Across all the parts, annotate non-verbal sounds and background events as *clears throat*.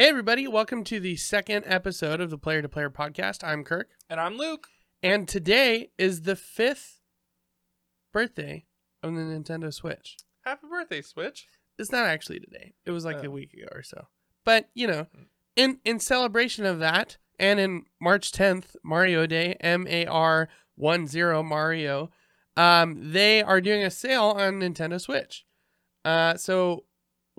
Hey, everybody, welcome to the second episode of the Player to Player podcast. I'm Kirk, And I'm Luke. and today is the fifth birthday of the Nintendo Switch. Happy birthday, Switch. It's not actually today, it was like a Oh. week ago or so. But, you know, in, in celebration of that, and in March 10th, Mario Day, M A R 1 0 Mario, um, they are doing a sale on Nintendo Switch. Uh, so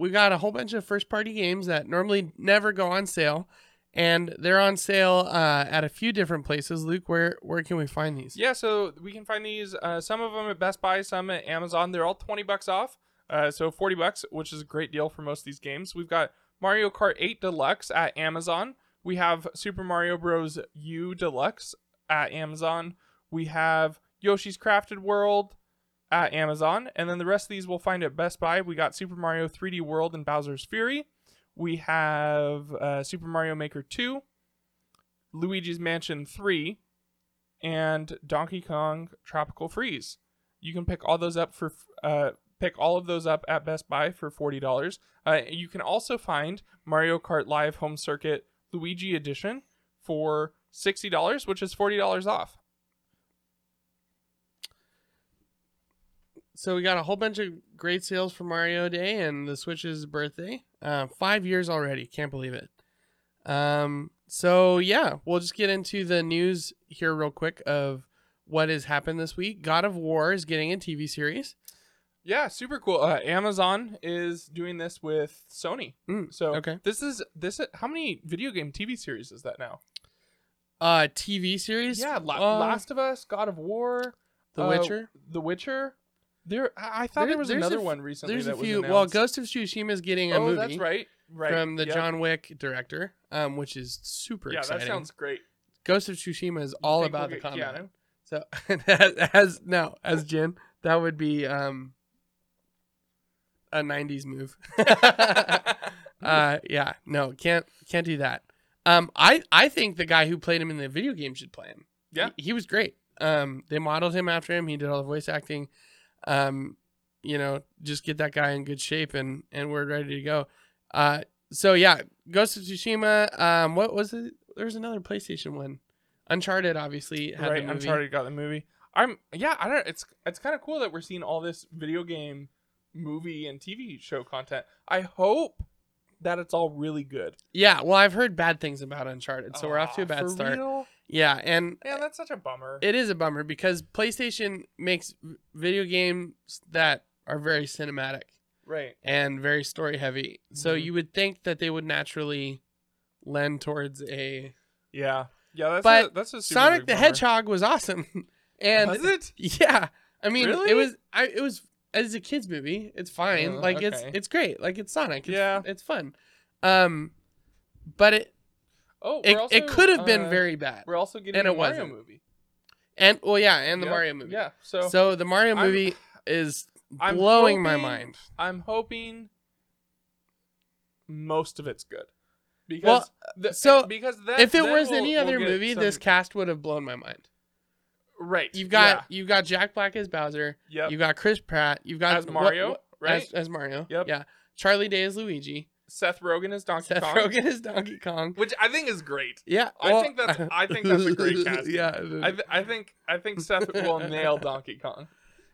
we got a whole bunch of first party games that normally never go on sale, and they're on sale uh, at a few different places. Luke, where where can we find these? Yeah, so we can find these. Uh, some of them at Best Buy, some at Amazon. They're all twenty bucks off. Uh, so forty bucks, which is a great deal for most of these games. We've got Mario Kart 8 Deluxe at Amazon. We have Super Mario Bros. U Deluxe at Amazon. We have Yoshi's Crafted World at Amazon, and then the rest of these we'll find at Best Buy. We got Super Mario 3D World and Bowser's Fury. We have uh, Super Mario Maker 2, Luigi's Mansion 3, and Donkey Kong Tropical Freeze. You can pick all those up for uh, pick all of those up at Best Buy for forty dollars. Uh, you can also find Mario Kart Live Home Circuit Luigi Edition for sixty dollars, which is forty dollars off. So we got a whole bunch of great sales for Mario Day and the Switch's birthday. Uh, five years already, can't believe it. Um, so yeah, we'll just get into the news here real quick of what has happened this week. God of War is getting a TV series. Yeah, super cool. Uh, Amazon is doing this with Sony. Mm, So okay. this is this. Is, how many video game TV series is that now? Uh, TV series. Yeah, La- Uh, Last of Us, God of War, The uh, Witcher. The Witcher. There, I thought There- there was another f- one recently. There's a few. Well. Ghost of Tsushima is getting a oh, movie that's right. Right. from the Yep. John Wick director, um, which is super Yeah, exciting. that sounds great. Ghost of Tsushima is all about we'll the combat. So *laughs* as now as Jin, that would be um a '90s move. *laughs* uh, yeah, no, can't can't do that. Um, I I think the guy who played him in the video game should play him. Yeah. he, he was great. Um, they modeled him after him. He did all the voice acting. Um, you know, just get that guy in good shape and and we're ready to go. Uh, so yeah, Ghost of Tsushima. Um, what was it? There was another PlayStation one. Uncharted obviously had right, the movie. Uncharted got the movie. I'm yeah, I don't. It's it's kind of cool that we're seeing all this video game, movie, and TV show content. I hope that it's all really good. Yeah, well, I've heard bad things about Uncharted, so we're off to a bad start. real? Yeah, and Yeah, that's such a bummer. it is a bummer because PlayStation makes video games that are very cinematic right. and very story heavy. So Mhm. you would think that they would naturally lend towards a Yeah. Yeah. That's But a, that's a Sonic the. Hedgehog was awesome. *laughs* and was it? *laughs* yeah, I mean, Really? it was I it was as a kids movie, it's fine. Oh, like it's okay. it's great. Like it's Sonic. It's, Yeah. it's fun. Um but it Oh, it, we're it also, could have been uh, very bad. We're also getting and a it Mario wasn't. movie. And well, yeah, and the Yep. Mario movie. Yeah. So, So, the Mario I'm- movie is I'm blowing my mind. I'm hoping most of it's good. Because Well, the- so, because that, if it was we'll- any we'll other movie, some- this cast would have blown my mind. Right. You've got you've got Jack Black as Bowser. yeah. Yep. You've got Chris Pratt. You've got as Mario, what- right? As, as Mario. Yep. Yeah. Charlie Day as Luigi. Seth Rogen is Donkey Seth Kong, Rogen as Donkey Kong. which I think is great. Yeah. I think that's I think that's a *laughs* great casting. yeah. I, th- I think I think Seth will *laughs* nail Donkey Kong,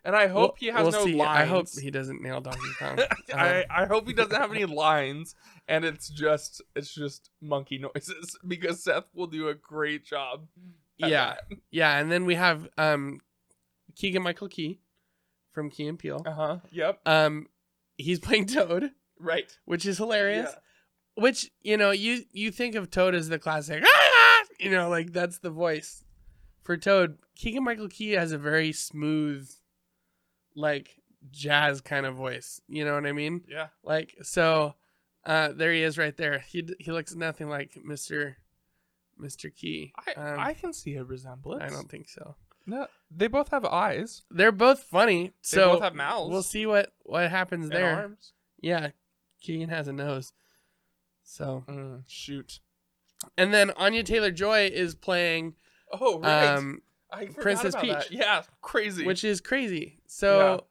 and I hope We'll- he has we'll no see. lines. I hope he doesn't nail Donkey *laughs* Kong. I, Um, I hope he doesn't have any lines, and it's just it's just monkey noises because Seth will do a great job. Yeah. *laughs* Yeah, and then we have um Keegan Michael Key from Key and Peele. Uh huh. Yep. Um he's playing Toad, Right. which is hilarious. Yeah. Which, you know, you you think of Toad as the classic "Ah!" you know, like that's the voice for Toad. Keegan Michael Key has a very smooth like jazz kind of voice. You know what I mean? Yeah. Like so uh there he is right there. He he looks nothing like Mr. Mr. Key. I Um, I can see a resemblance. I don't think so. No, they both have eyes. They're both funny. They So both have mouths. we'll see what what happens and there. arms. Yeah, Keegan has a nose. So, Mm, shoot. and then Anya Taylor Joy is playing, Oh right. um, I Princess about that. Peach. Yeah, crazy. which is crazy. So,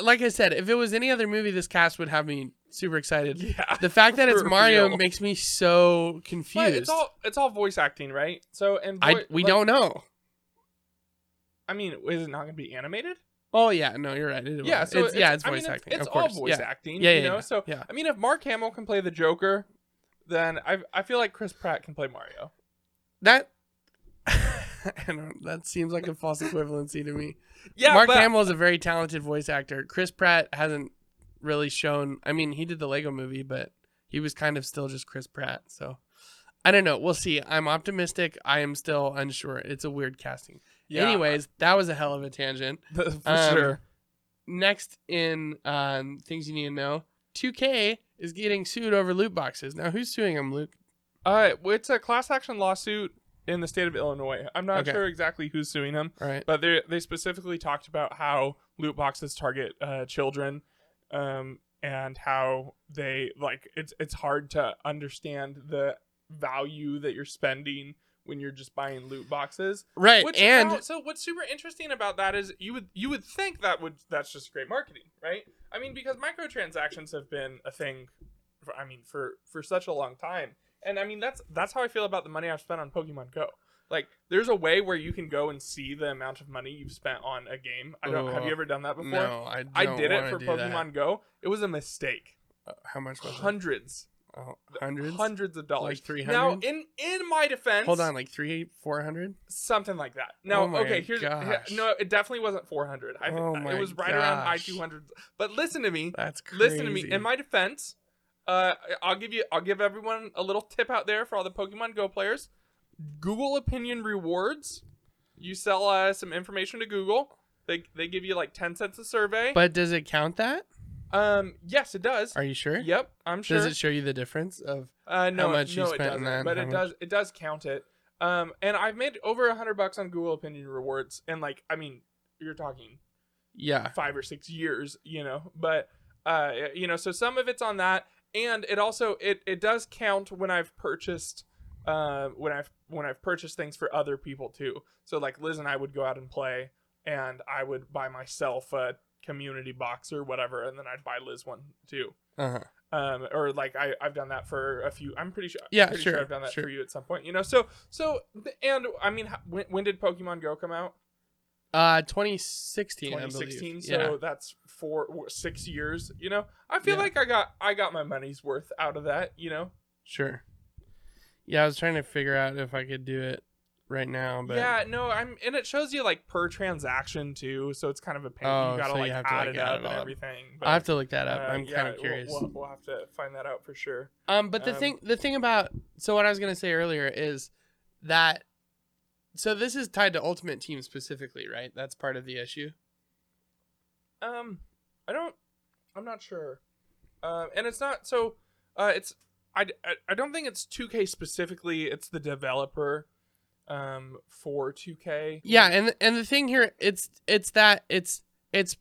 like I said, if it was any other movie, this cast would have me super excited. Yeah. *laughs* The fact that it's Mario real. makes me so confused. But it's all it's all voice acting, right? So and I we like, don't know. I mean, is it not going to be animated? Oh yeah, no, you're right. It Yeah. was. So it's, yeah, it's I voice mean, acting. It's, of all voice yeah. acting. Yeah, you yeah, know. yeah, So yeah. I mean, if Mark Hamill can play the Joker, then I I feel like Chris Pratt can play Mario. That *laughs* I don't, that seems like a false *laughs* equivalency to me. Yeah, Mark Hamill is a very talented voice actor. Chris Pratt hasn't really shown. I mean, he did the Lego movie, but he was kind of still just Chris Pratt. So I don't know. We'll see. I'm optimistic. I am still unsure. It's a weird casting. yeah, Anyways, that was a hell of a tangent. *laughs* for um, sure. Next in um, things you need to know, 2K is getting sued over loot boxes. Now, who's suing them, Luke? Uh, it's a class action lawsuit in the state of Illinois. I'm not Okay. sure exactly who's suing them, right. but they they specifically talked about how loot boxes target uh, children, um, and how they like it's it's hard to understand the value that you're spending when you're just buying loot boxes. Right. Which and now- so what's super interesting about that is you would you would think that would that's just great marketing, right? I mean, because microtransactions have been a thing, for, I mean, for for such a long time, and I mean that's that's how I feel about the money I've spent on Pokemon Go. Like, there's a way where you can go and see the amount of money you've spent on a game. I don't. have you ever done that before? no, I, I did it for Pokemon Go. It was a mistake. Uh, how much was it? Hundreds, Oh, hundreds. hundreds of dollars. Like 300? Now, in in my defense, Hold on, like three, four hundred. something like that. No, Oh okay, here's here- no, it definitely wasn't 400. I, Oh it was right around high gosh. 200s. But listen to me. That's crazy. Listen to me. In my defense, uh, I'll give you I'll give everyone a little tip out there for all the Pokemon Go players. Google Opinion Rewards. You sell uh, some information to Google. They they give you like 10 cents a survey. but does it count that? um yes, it does. Are you sure? Yep, I'm sure. Does it show you the difference of? Uh, no, much you no, it spent that But it much- does. It does count it. Um, and I've made over a hundred bucks on Google Opinion Rewards, and like, I mean, you're talking Yeah. five or six years, you know. But uh, you know, so some of it's on that, and it also it it does count when I've purchased, uh, when I've when I've purchased things for other people too. So like Liz and I would go out and play, and I would buy myself a community box or whatever, and then I'd buy Liz one too Uh huh. um or like i i've done that for a few i'm pretty sure Yeah, pretty sure, i've done that sure. for you at some point you know so so and i mean when, when did pokemon go come out Uh, 2016. 2016 I so yeah. that's four six years you know i feel Yeah. like i got i got my money's worth out of that you know Sure. Yeah, I was trying to figure out if I could do it right now, but yeah no i'm and it shows you like per transaction too so it's kind of a pain Oh, you gotta so you like have to, add like, it add up it and up. everything I have to look that uh, up. I'm yeah, kind of we'll- curious. we'll, we'll have to find that out for sure Um, but the Um, thing, the thing about so what I was gonna say earlier is that so this is tied to Ultimate Team specifically, right? That's part of the issue. Um, I don't. I'm not sure. Um, and it's not so. Uh, it's I, I I don't think it's 2K specifically. It's the developer. Um, for 2K. Yeah, and and the thing here, it's it's that it's it's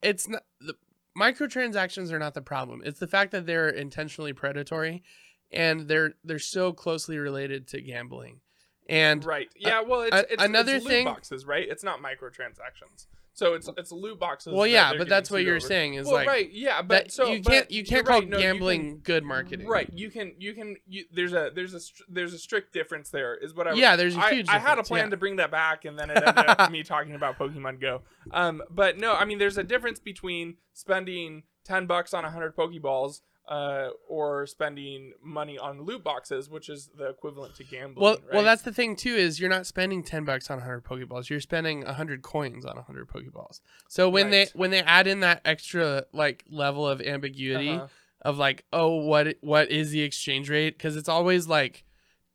it's not the microtransactions are not the problem. It's the fact that they're intentionally predatory, and they're they're so closely related to gambling, and Right. Yeah. Well, it's, it's another it's thing- boxes, right? It's not microtransactions. So it's it's loot boxes. well, yeah, but that's what you're over. saying is well, like right. Yeah, but that so you can't you can't call right, no, you can- gambling good marketing, Right. You can you can you, there's a there's a there's a strict difference there. Is what I Yeah, there's a I, huge I had a plan yeah. to bring that back, and then it ended up *laughs* me talking about Pokemon Go. Um, but no, I mean, there's a difference between spending ten bucks on hundred Pokeballs, uh, or spending money on loot boxes, which is the equivalent to gambling. Well, right? well, that's the thing too is you're not spending ten bucks on hundred Pokeballs. You're spending hundred coins on hundred Pokeballs. So when Right. they when they add in that extra like level of ambiguity Uh-huh. of like, oh, what what is the exchange rate? Because it's always like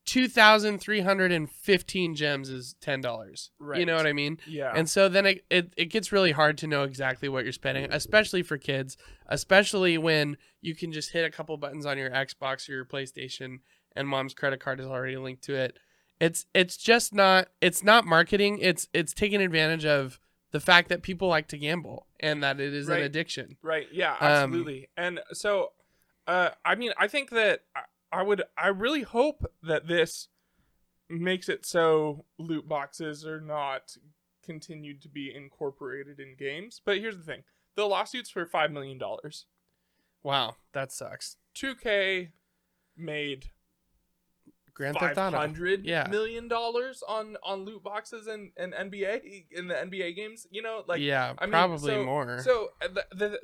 two thousand three hundred and fifteen gems is ten dollars. You know what I mean? yeah, And so then it, it, it gets really hard to know exactly what you're spending, especially for kids, especially when you can just hit a couple buttons on your Xbox or your PlayStation and mom's credit card is already linked to it. It's it's just not it's not marketing. It's it's taking advantage of the fact that people like to gamble and that it is Right. an addiction. Right. Yeah. Um, Absolutely. and so, uh, I mean, I think that I, would, I really hope that this makes it so loot boxes are not continued to be incorporated in games. But here's the thing: the lawsuits for five million dollars. Wow, that sucks. 2K made Grand Theft Auto. hundred Yeah. million dollars on on loot boxes and and NBA in the NBA games. You know, like yeah, I mean, probably so- more. So uh, the, the,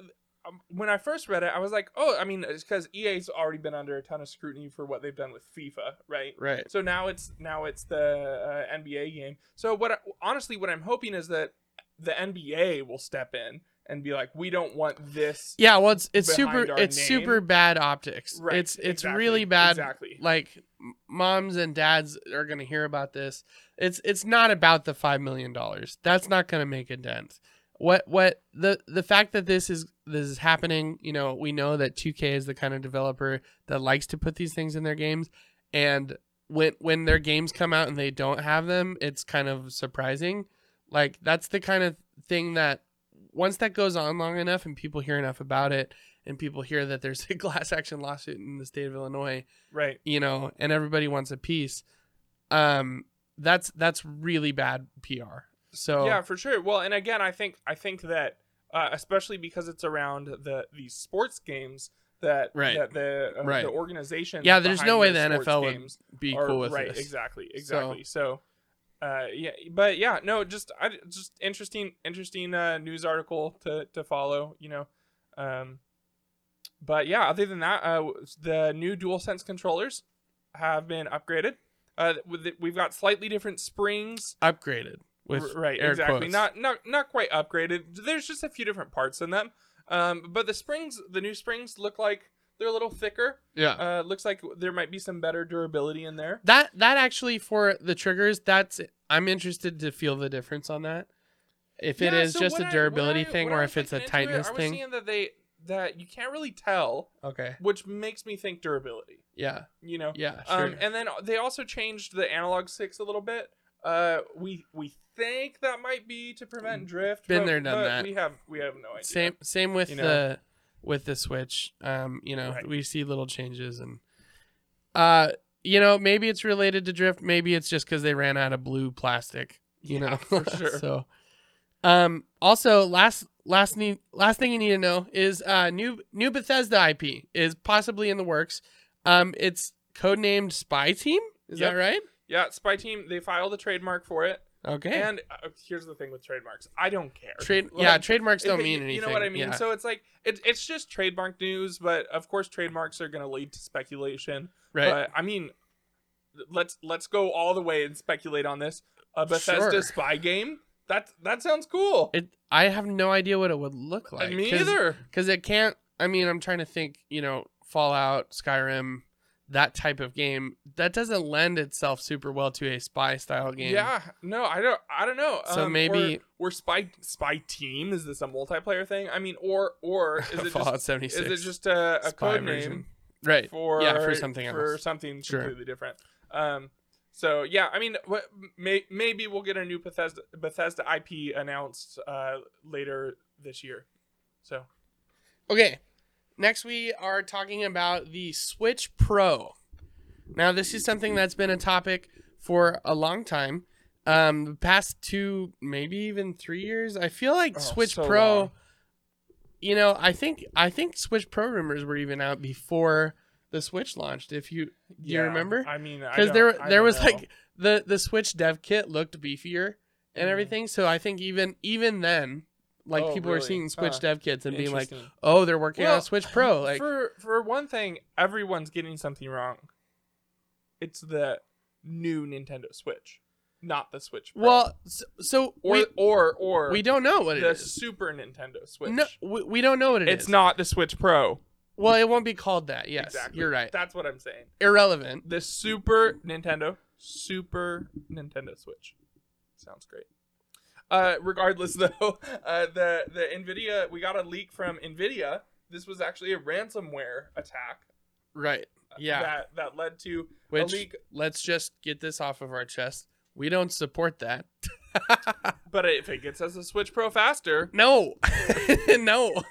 when I first read it, I was like, oh, I mean, it's because EA's already been under a ton of scrutiny for what they've done with FIFA, right? right. So now it's now it's the uh, NBA game. So what? I, honestly, what I'm hoping is that the NBA will step in and be like, we don't want this. Yeah, well, it's it's super it's name. super bad optics. Right, It's it's exactly, really bad. exactly. Like moms and dads are gonna hear about this. It's it's not about the five million dollars. That's not gonna make a dent. What what the the fact that this is this is happening. You know, we know that 2K is the kind of developer that likes to put these things in their games, and when when their games come out and they don't have them, it's kind of surprising. Like that's the kind of thing that once that goes on long enough and people hear enough about it and people hear that there's a *laughs* class action lawsuit in the state of Illinois, Right. you know, and everybody wants a piece, um, that's that's really bad PR. So Yeah, for sure. Well, and again, I think I think that uh, especially because it's around the these sports games that Right. that the uh, Right. the organization. Yeah, there's no way the NFL would be are- cool with right. this. Exactly. Exactly. So. uh, yeah, but yeah, no, just I just interesting, interesting uh, news article to to follow, you know. Um, but yeah, other than that, uh, the new DualSense controllers have been upgraded. Uh, with the, we've got slightly different springs Upgraded with right air exactly quotes. not not not quite upgraded there's just a few different parts in them um but the springs the new springs look like they're a little thicker yeah. uh looks like there might be some better durability in there that that actually for the triggers, that's I'm interested to feel the difference on that. If it Yeah, is so just a I- when durability I- thing when or if it's a tightness it, I was thing. seeing that they that you can't really tell Okay. which makes me think durability Yeah. you know Yeah. Sure. um and then they also changed the analog sticks a little bit uh we we think that might be to prevent drift Mm. Been but- there, done but that. we have we have no idea same same with you know? the with the switch um you know Right. we see little changes and uh you know maybe it's related to drift maybe it's just because they ran out of blue plastic you Yeah, know for *laughs* sure. so um also last last need last thing you need to know is uh new new bethesda ip is possibly in the works um it's codenamed spy team is Yep. that right Yeah, Spy Team, they filed a trademark for it. okay And uh, here's the thing with trademarks. I don't care. trade Like, yeah trademarks don't if- mean anything You know what I mean? yeah. So it's like it, it's just trademark news, but of course trademarks are going to lead to speculation. right But I mean, let's let's go all the way and speculate on this. A Bethesda Sure. spy game? That that sounds cool. it i have no idea what it would look like Me 'cause- either. because it can't i mean i'm trying to think you know fallout skyrim that type of game that doesn't lend itself super well to a spy style game Yeah, no, I don't. I don't know. So Um, maybe- or, or spy spy team is this a multiplayer thing? I mean, or or is it fallout just 76 is it just a, a code version. name? right for yeah for something for else something Sure. completely different. Um, so yeah, I mean, what, may, maybe we'll get a new Bethesda Bethesda IP announced uh, later this year. So okay next we are talking about the switch pro now this is something that's been a topic for a long time um the past two maybe even three years i feel like Oh, switch so pro long. you know i think i think switch pro rumors were even out before the switch launched if you do you remember I mean, because there I there was know. like the the switch dev kit looked beefier and Mhm. everything so i think even even then like Oh, people really? seeing switch Huh. dev kits and being like oh they're working on Well, a switch pro *laughs* like for for one thing, everyone's getting something wrong. It's the new Nintendo Switch, not the Switch. Pro. well so, so or we, or or we don't know what it the Super Nintendo Switch. no we, we don't know what it is. it's not the Switch Pro. well it won't be called that yes exactly. you're right That's what I'm saying. irrelevant the Super Nintendo, Super Nintendo Switch. Sounds great. Uh, regardless, *laughs* though, uh, the the Nvidia we got a leak from Nvidia. This was actually a ransomware attack. right uh, Yeah. That that led to which a leak. let's just get this off of our chest we don't support that *laughs* But if it gets us a Switch Pro faster, No, *laughs* no,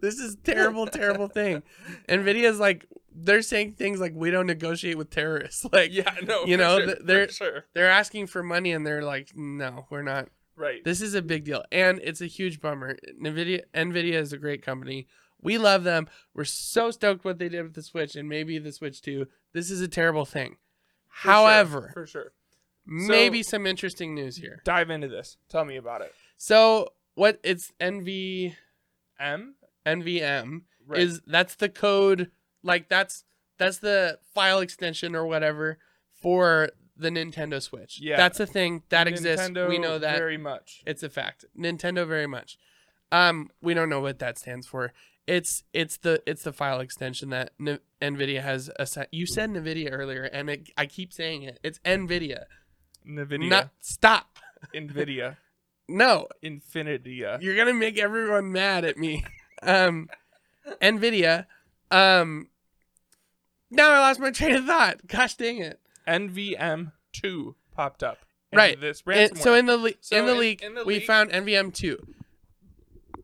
this is terrible, terrible thing. Nvidia's like they're saying things like we don't negotiate with terrorists. Like yeah, no, you know, sure, they're- sure they're asking for money and they're like, no, we're not. Right. This is a big deal, and it's a huge bummer. Nvidia, Nvidia is a great company, We love them. We're so stoked what they did with the Switch and maybe the Switch too. This is a terrible thing. For sure, However, for sure. maybe some interesting news here. Dive into this. Tell me about it. So what it's NVN. NVN right. is that's the code like that's that's the file extension or whatever for the Nintendo Switch. Yeah. That's a thing that exists. We know that. very much. It's a fact. Nintendo very much. Um, we don't know what that stands for. It's it's the it's the file extension that N- Nvidia has. Assi- you said Nvidia earlier, and it, I keep saying it. It's Nvidia. Nvidia, Not stop. Nvidia, *laughs* No, Infinidia. you're gonna make everyone mad at me. Um, Nvidia. Um, now I lost my train of thought. Gosh dang it. NVN two popped up. Right. This ransomware. so in the le- So in the in- leak, in the we leak- found NVN two.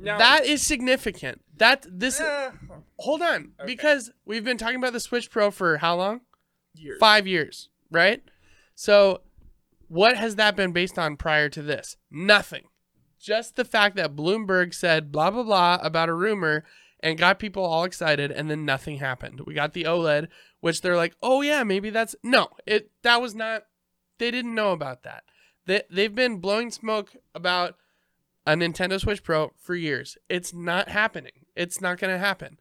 now, that is significant. That this eh, hold on Okay. because we've been talking about the Switch Pro for how long? years. Five years, right? So, what has that been based on prior to this? Nothing. Just the fact that Bloomberg said blah blah blah about a rumor and got people all excited, and then nothing happened. We got the OLED, which they're like, oh yeah, maybe that's no. It that was not. They didn't know about that. They they've been blowing smoke about a Nintendo Switch Pro for years. It's not happening. It's not going to happen.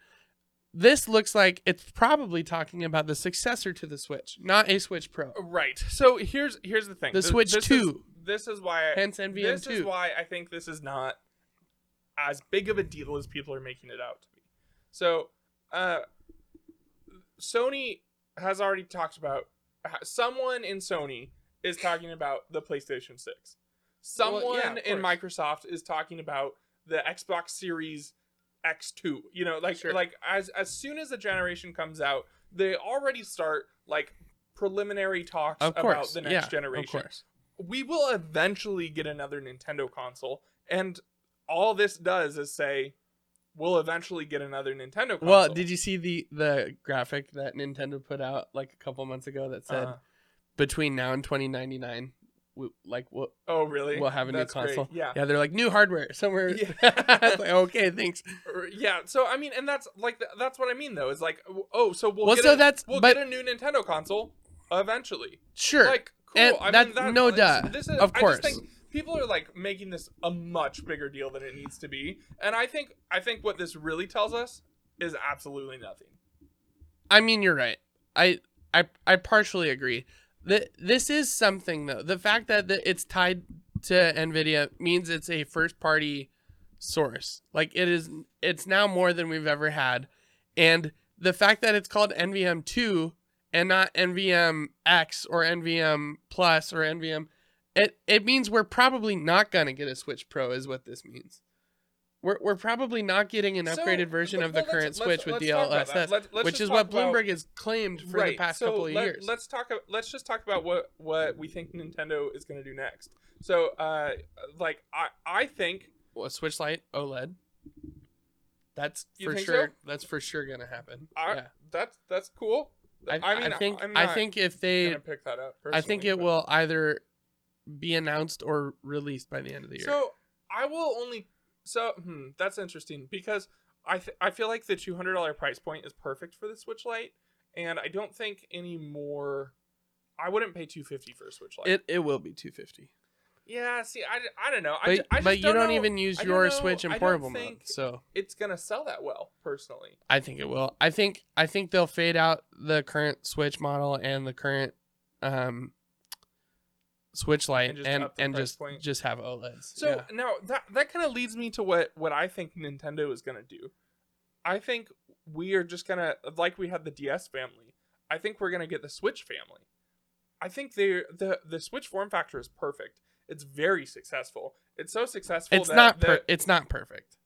This looks like it's probably talking about the successor to the Switch, not a Switch Pro. Right. So here's here's the thing. The Th- Switch this 2. Is, this is why. I, Hence NVN this is why I think this is not as big of a deal as people are making it out to be. So, uh, Sony has already talked about. Someone in Sony is talking about the PlayStation Six. Someone Well, yeah, in. Microsoft is talking about the Xbox Series X2. You know, like Sure. like as as soon as the generation comes out, they already start like preliminary talks about the next yeah, generation Of course. we will eventually get another Nintendo console, and all this does is say we'll eventually get another Nintendo console. Well, did you see the the graphic that Nintendo put out like a couple months ago that said Uh, between now and 2099 we, like we'll, oh, really? we'll have a That's new great. console. Yeah. Yeah, they're like new hardware somewhere. Yeah. *laughs* Like, okay, thanks. Yeah. So I mean, and that's like that's what I mean though. Is like, oh, so we'll Well, get so a, that's- we'll but- get a new Nintendo console eventually. Sure. Like, cool. And I that- mean, that, no duh. This is, Of course. People are like making this a much bigger deal than it needs to be, and I think I think what this really tells us is absolutely nothing. I mean, you're right. I I I partially agree. That this is something though. The fact that it's tied to Nvidia means it's a first party source. Like it is it's now more than we've ever had. And the fact that it's called NVN 2 and not NVN X or NVN Plus or NVN it it means we're probably not going to get a Switch Pro is what this means. We're, we're probably not getting an So, upgraded version of the let's- current let's- Switch with let's talk. DLSS Let's- which is what about- Bloomberg has claimed for the past so couple of let, years. Let's talk. a- Let's just talk about what what we think Nintendo is going to do next. So, uh, like I I think Well, Switch Lite OLED. That's for sure. so? That's for sure gonna happen. I, yeah, that's that's cool. I, I mean, I think I think if they, pick that up. I think it but- will either be announced or released by the end of the year. So I will only. So hmm, that's interesting because I th- I feel like the two hundred dollar price point is perfect for the Switch Lite, and I don't think any more. I wouldn't pay two fifty for a Switch Lite. it it will be two fifty. yeah, see, I, I don't know. I, But ju- I but you don't know- even use your know- Switch in portable mode, so it's gonna sell that well, personally. I think it will. I think I think they'll fade out the current Switch model and the current um Switch Lite And and just and, price just point. just have OLEDs. So yeah. now that that kind of leads me to what what I think Nintendo is gonna do. I think we are just gonna like we had the DS family. I think we're gonna get the Switch family. I think they the the Switch form factor is perfect. It's very successful. It's so successful. it's that, not per- that- it's not perfect.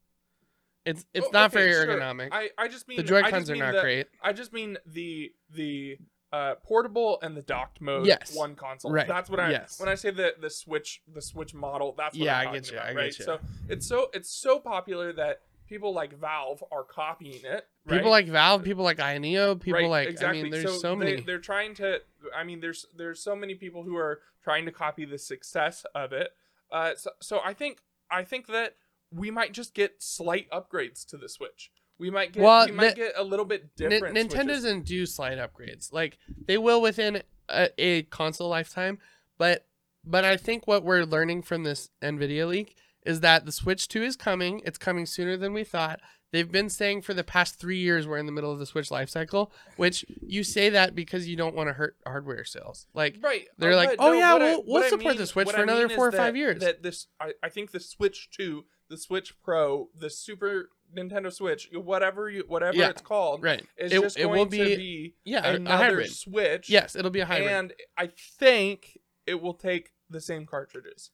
It's it's Oh, not okay, very sure. ergonomic. I I just mean the Joy Cons are not the- great. I just mean the the uh, portable and the docked mode Yes. one console. Right. That's what I Yes. when I say the the Switch the Switch model. That's what Yeah, I'm I get you, about, I get right? you. So it's so it's so popular that people like Valve are copying it. Right? People like Valve, people like Ayaneo, people Right, like exactly. I mean there's so, they, many. They're trying to. I mean, there's there's so many people who are trying to copy the success of it. Uh, so so I think I think that we might just get slight upgrades to the Switch. We might get Well, we might the- get a little bit N- different. Nintendo switches. doesn't do slight upgrades. Like they will within a, a console lifetime, but but I think what we're learning from this Nvidia leak is that the Switch 2 is coming. It's coming sooner than we thought. They've been saying for the past three years we're in the middle of the Switch life cycle, which you say that because you don't want to hurt hardware sales. Like right. they're like, "Oh, yeah, we'll- what we'll I support the Switch for I another four or five years. That this, I, I think the Switch Two, the Switch Pro, the Super Nintendo Switch, whatever you, whatever Yeah, it's called, right. is It- just it going will to be- be yeah, another hybrid. Switch. Yes, it'll be a hybrid. and I think it will take the same cartridges.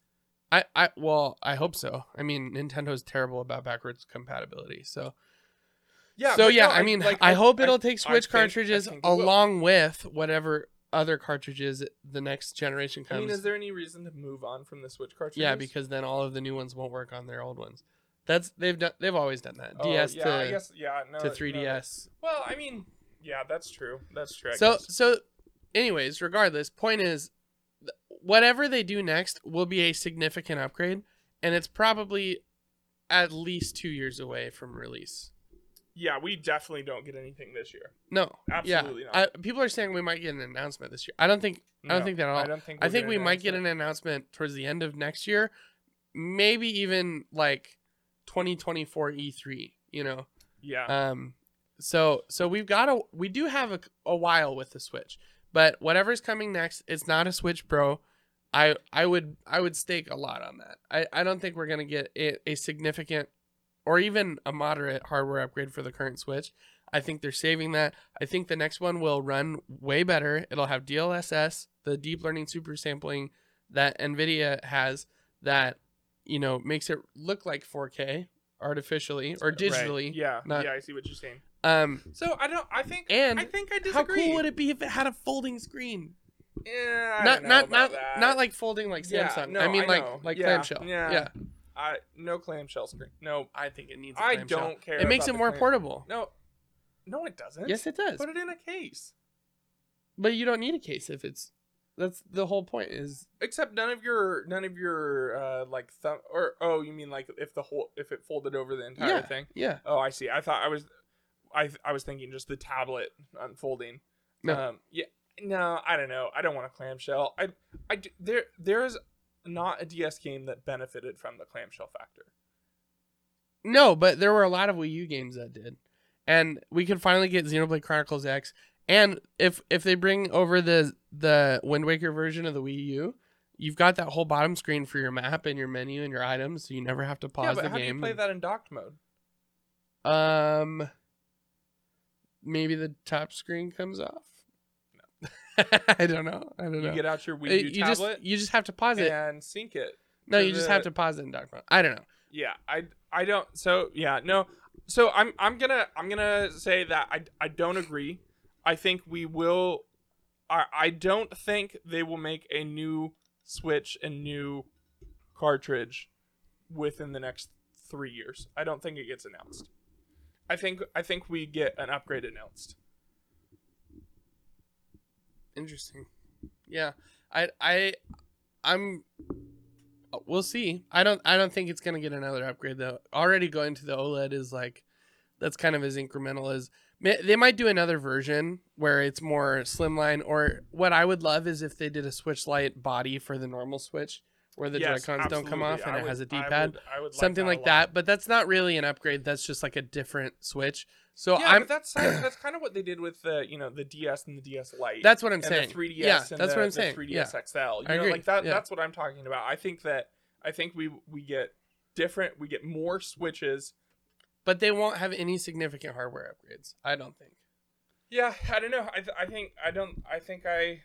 I, I well, I hope so. I mean, Nintendo's terrible about backwards compatibility, so Yeah. so yeah, no, I mean, like, I, hope I- it'll take Switch think- I cartridges think it will. along with whatever other cartridges the next generation comes. I mean, is there any reason to move on from the Switch cartridges? yeah, because then all of the new ones won't work on their old ones. That's they've done. They've always done that. Oh, DS yeah, to I guess, yeah, no, to 3DS. Well, I mean, yeah, that's true. That's true. I So guess. so, anyways, regardless, point is, whatever they do next will be a significant upgrade, and it's probably at least two years away from release. yeah, we definitely don't get anything this year. No, Absolutely yeah. not. I, people are saying we might get an announcement this year. I don't think. I don't No, think that at all. I don't think. I think we might get an announcement towards the end of next year, maybe even like 2024 E3. You know, Yeah. um, so so we've got a we do have a, a while with the Switch, but whatever's coming next, it's not a Switch Pro. I I would I would stake a lot on that. I I don't think we're gonna get a, a significant or even a moderate hardware upgrade for the current Switch. I think they're saving that. I think the next one will run way better. It'll have DLSS, the deep learning super sampling that Nvidia has that you know makes it look like 4K artificially or Right. digitally. Yeah. not- yeah, I see what you're saying. Um So I don't. I think. and I think I disagree. how cool would it be if it had a folding screen? Yeah. Not not not that. not like folding like Yeah, Samsung. no, I mean I like know. like Yeah, clamshell. yeah. Yeah. I no clamshell screen. No. I think it needs a I clamshell. I don't care. It makes it more clam- portable. No. No, it doesn't. Yes, it does. Put it in a case. But you don't need a case if it's that's the whole point is Except none of your none of your uh like thumb or oh you mean like if the whole if it folded over the entire yeah, thing. Yeah. Oh, I see. I thought I was, I I was thinking just the tablet unfolding. No. Um. Yeah. No, I don't know. I don't want a clamshell. I I there there is not a DS game that benefited from the clamshell factor. No, but there were a lot of Wii U games that did. And we could finally get Xenoblade Chronicles X. And if if they bring over the the Wind Waker version of the Wii U, you've got that whole bottom screen for your map and your menu and your items, so you never have to pause yeah, but the how game. do you play that in docked mode? Um, maybe the top screen comes off. No, *laughs* I don't know. I don't You know. get out your Uh, Wii U you just tablet you just have to pause it. and sync it. No, you just have to pause it in dock mode. I don't know. Yeah, I I don't. So yeah, no. So I'm I'm gonna I'm gonna say that I I don't agree. I think we will. I I don't think they will make a new Switch and new cartridge within the next three years. I don't think it gets announced. I think I think we get an upgrade announced. Interesting. Yeah, I I I'm. Uh, we'll see. I don't. I don't think it's gonna get another upgrade though. Already going to the OLED is like, that's kind of as incremental as they might do another version where it's more slimline. Or what I would love is if they did a Switch Lite body for the normal Switch, where the Yes, Joy Cons don't come off and I it would- has a D pad, would something a like that. But that's not really an upgrade. That's just like a different Switch. So Yeah, that's *clears throat* that's kind of what they did with the you know the DS and the DS Lite. That's what I'm and saying. the 3DS yeah, and that's the, what I'm saying. 3DS Yeah. XL. You I know, agree, like that. yeah. That's what I'm talking about. I think that I think we we get different. We get more switches. But they won't have any significant hardware upgrades. I don't think. Yeah, I don't know. I, th- I think I don't. I think I,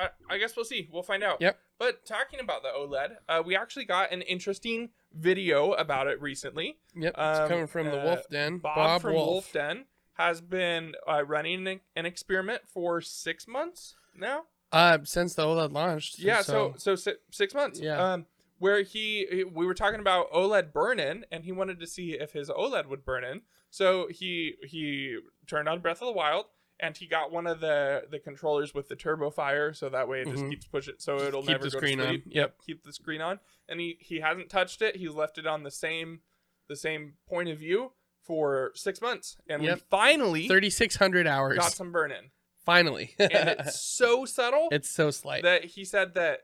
I. I guess we'll see. We'll find out. Yep. But talking about the OLED, uh, we actually got an interesting video about it recently. Yep, it's Um, coming from the uh, Wulff Den. Bob, Bob, from Wulff. Wulff Den has been uh, running an- experiment for six months now. Uh, since the OLED launched. Yeah, so so, si- six months. Yeah. Um, where he, we were talking about OLED burn in, and he wanted to see if his OLED would burn in. So he he turned on Breath of the Wild, and he got one of the the controllers with the turbo fire, so that way it just Mhm. keeps pushing, so it'll keep never the go screen on. Yep. Keep the screen on, and he he hasn't touched it. He's left it on the same the same point of view for six months, and Yep. we finally 3600 hours. got some burn in. Finally. And it's *laughs* so subtle it's so slight. that he said that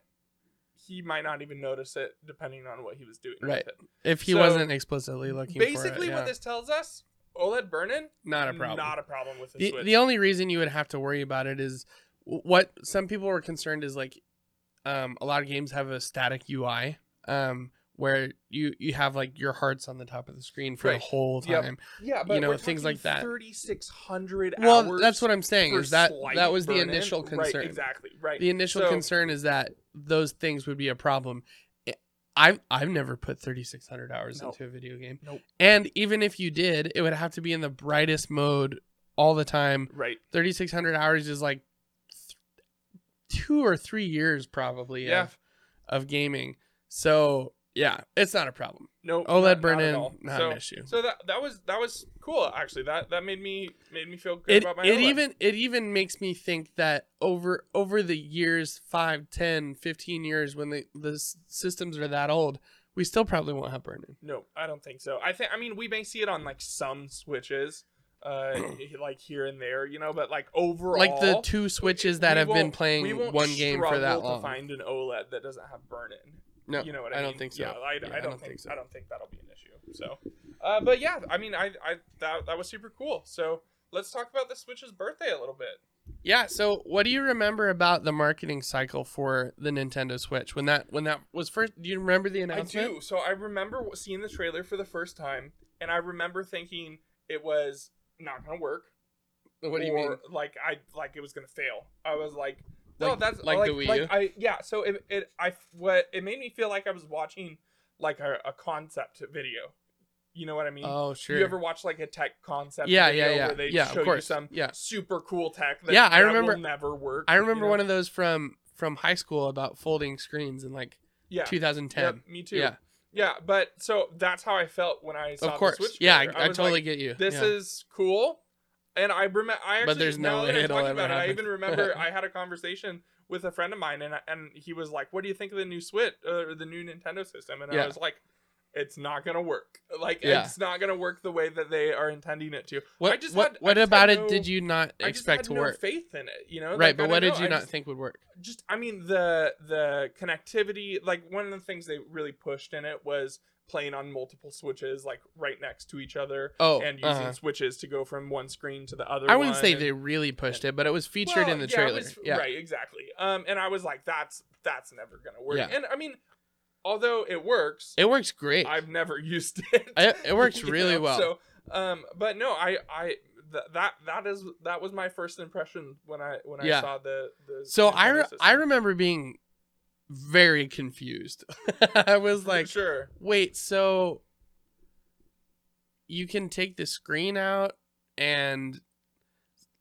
he might not even notice it depending on what he was doing. Right. If he so, wasn't explicitly looking Basically, for it. what this tells us, OLED burn-in, not a problem. Not a problem with the, the, Switch. the only reason you would have to worry about it is what some people were concerned is like um, a lot of games have a static UI um, where you you have like your hearts on the top of the screen for Right. the whole Yep. time. yeah, but know, we're things like that. 3,600 Well, hours. that's what I'm saying is that that was the initial concern. Right, exactly. Right. The initial So- concern is that those things would be a problem. I- I've I've never put 3600 hours Nope. into a video game. Nope. And even if you did, it would have to be in the brightest mode all the time. Right. 3600 hours is like th- two or three years probably Yeah. of of gaming. So yeah, it's not a problem. No. OLED burn in, not so, an issue. So that that was that was cool actually. That that made me made me feel good It, about my it OLED. even it even makes me think that over over the years 5 10 15 years when the the s- systems are that old we still probably won't have burn-in No, I don't think so. I think I mean we may see it on like some switches, uh, *clears throat* like here and there, you know, but like overall, like the two switches that have been playing one game for that long to find an OLED that doesn't have burn-in. No you know what I, I mean? don't think so Yeah, I, Yeah, I, don't think, so. I don't think that'll be an issue. So, uh, but yeah, I mean, I, I that that was super cool. So let's talk about the Switch's birthday a little bit. Yeah. So, what do you remember about the marketing cycle for the Nintendo Switch when that when that was first? Do you remember the announcement? I do. So I remember seeing the trailer for the first time, and I remember thinking it was not gonna work. What do you or, mean? Like I like it was gonna fail. I was like, no, that's like like, the Wii like U? I yeah. So it it I what it made me feel like I was watching like a, a concept video. You know what I mean? Oh, sure. You ever watch like a tech concept? Yeah, video yeah, yeah. Where they Yeah, of show you course. some Yeah. super cool tech. That, Yeah, I remember- Will never work. I remember you know? one of those from from high school about folding screens in like yeah. 2010. Yep, me too. Yeah, Yeah, but so that's how I felt when I saw of course. the Switch. Yeah, I, trailer. I, totally like, get you. this yeah. is cool. And I remember, I actually, But there's no that way it'll ever about it, I even remember *laughs* I had a conversation with a friend of mine, and and he was like, "What do you think of the new Switch or the new Nintendo system?" And Yeah. I was like, "It's not gonna work. Like, Yeah. it's not gonna work the way that they are intending it to." What I just what, had- what just about it no- did you not expect to no work? faith in it, you know? Right, Like, but what did know, you I not just- think would work? just I mean the the connectivity like one of the things they really pushed in it was playing on multiple switches like right next to each other Oh, and using uh-huh. switches to go from one screen to the other I wouldn't say and- they really pushed it, but it was featured Well, in the yeah, trailer. was- yeah. right exactly um and I was like that's that's never gonna work Yeah. and I mean although it works It works great. I've never *laughs* used it I- it works *laughs* really know, well. so um but no I I th- that that is that was my first impression when I when I saw the the so I re- I remember being very confused. *laughs* I was like, sure wait, so you can take the screen out and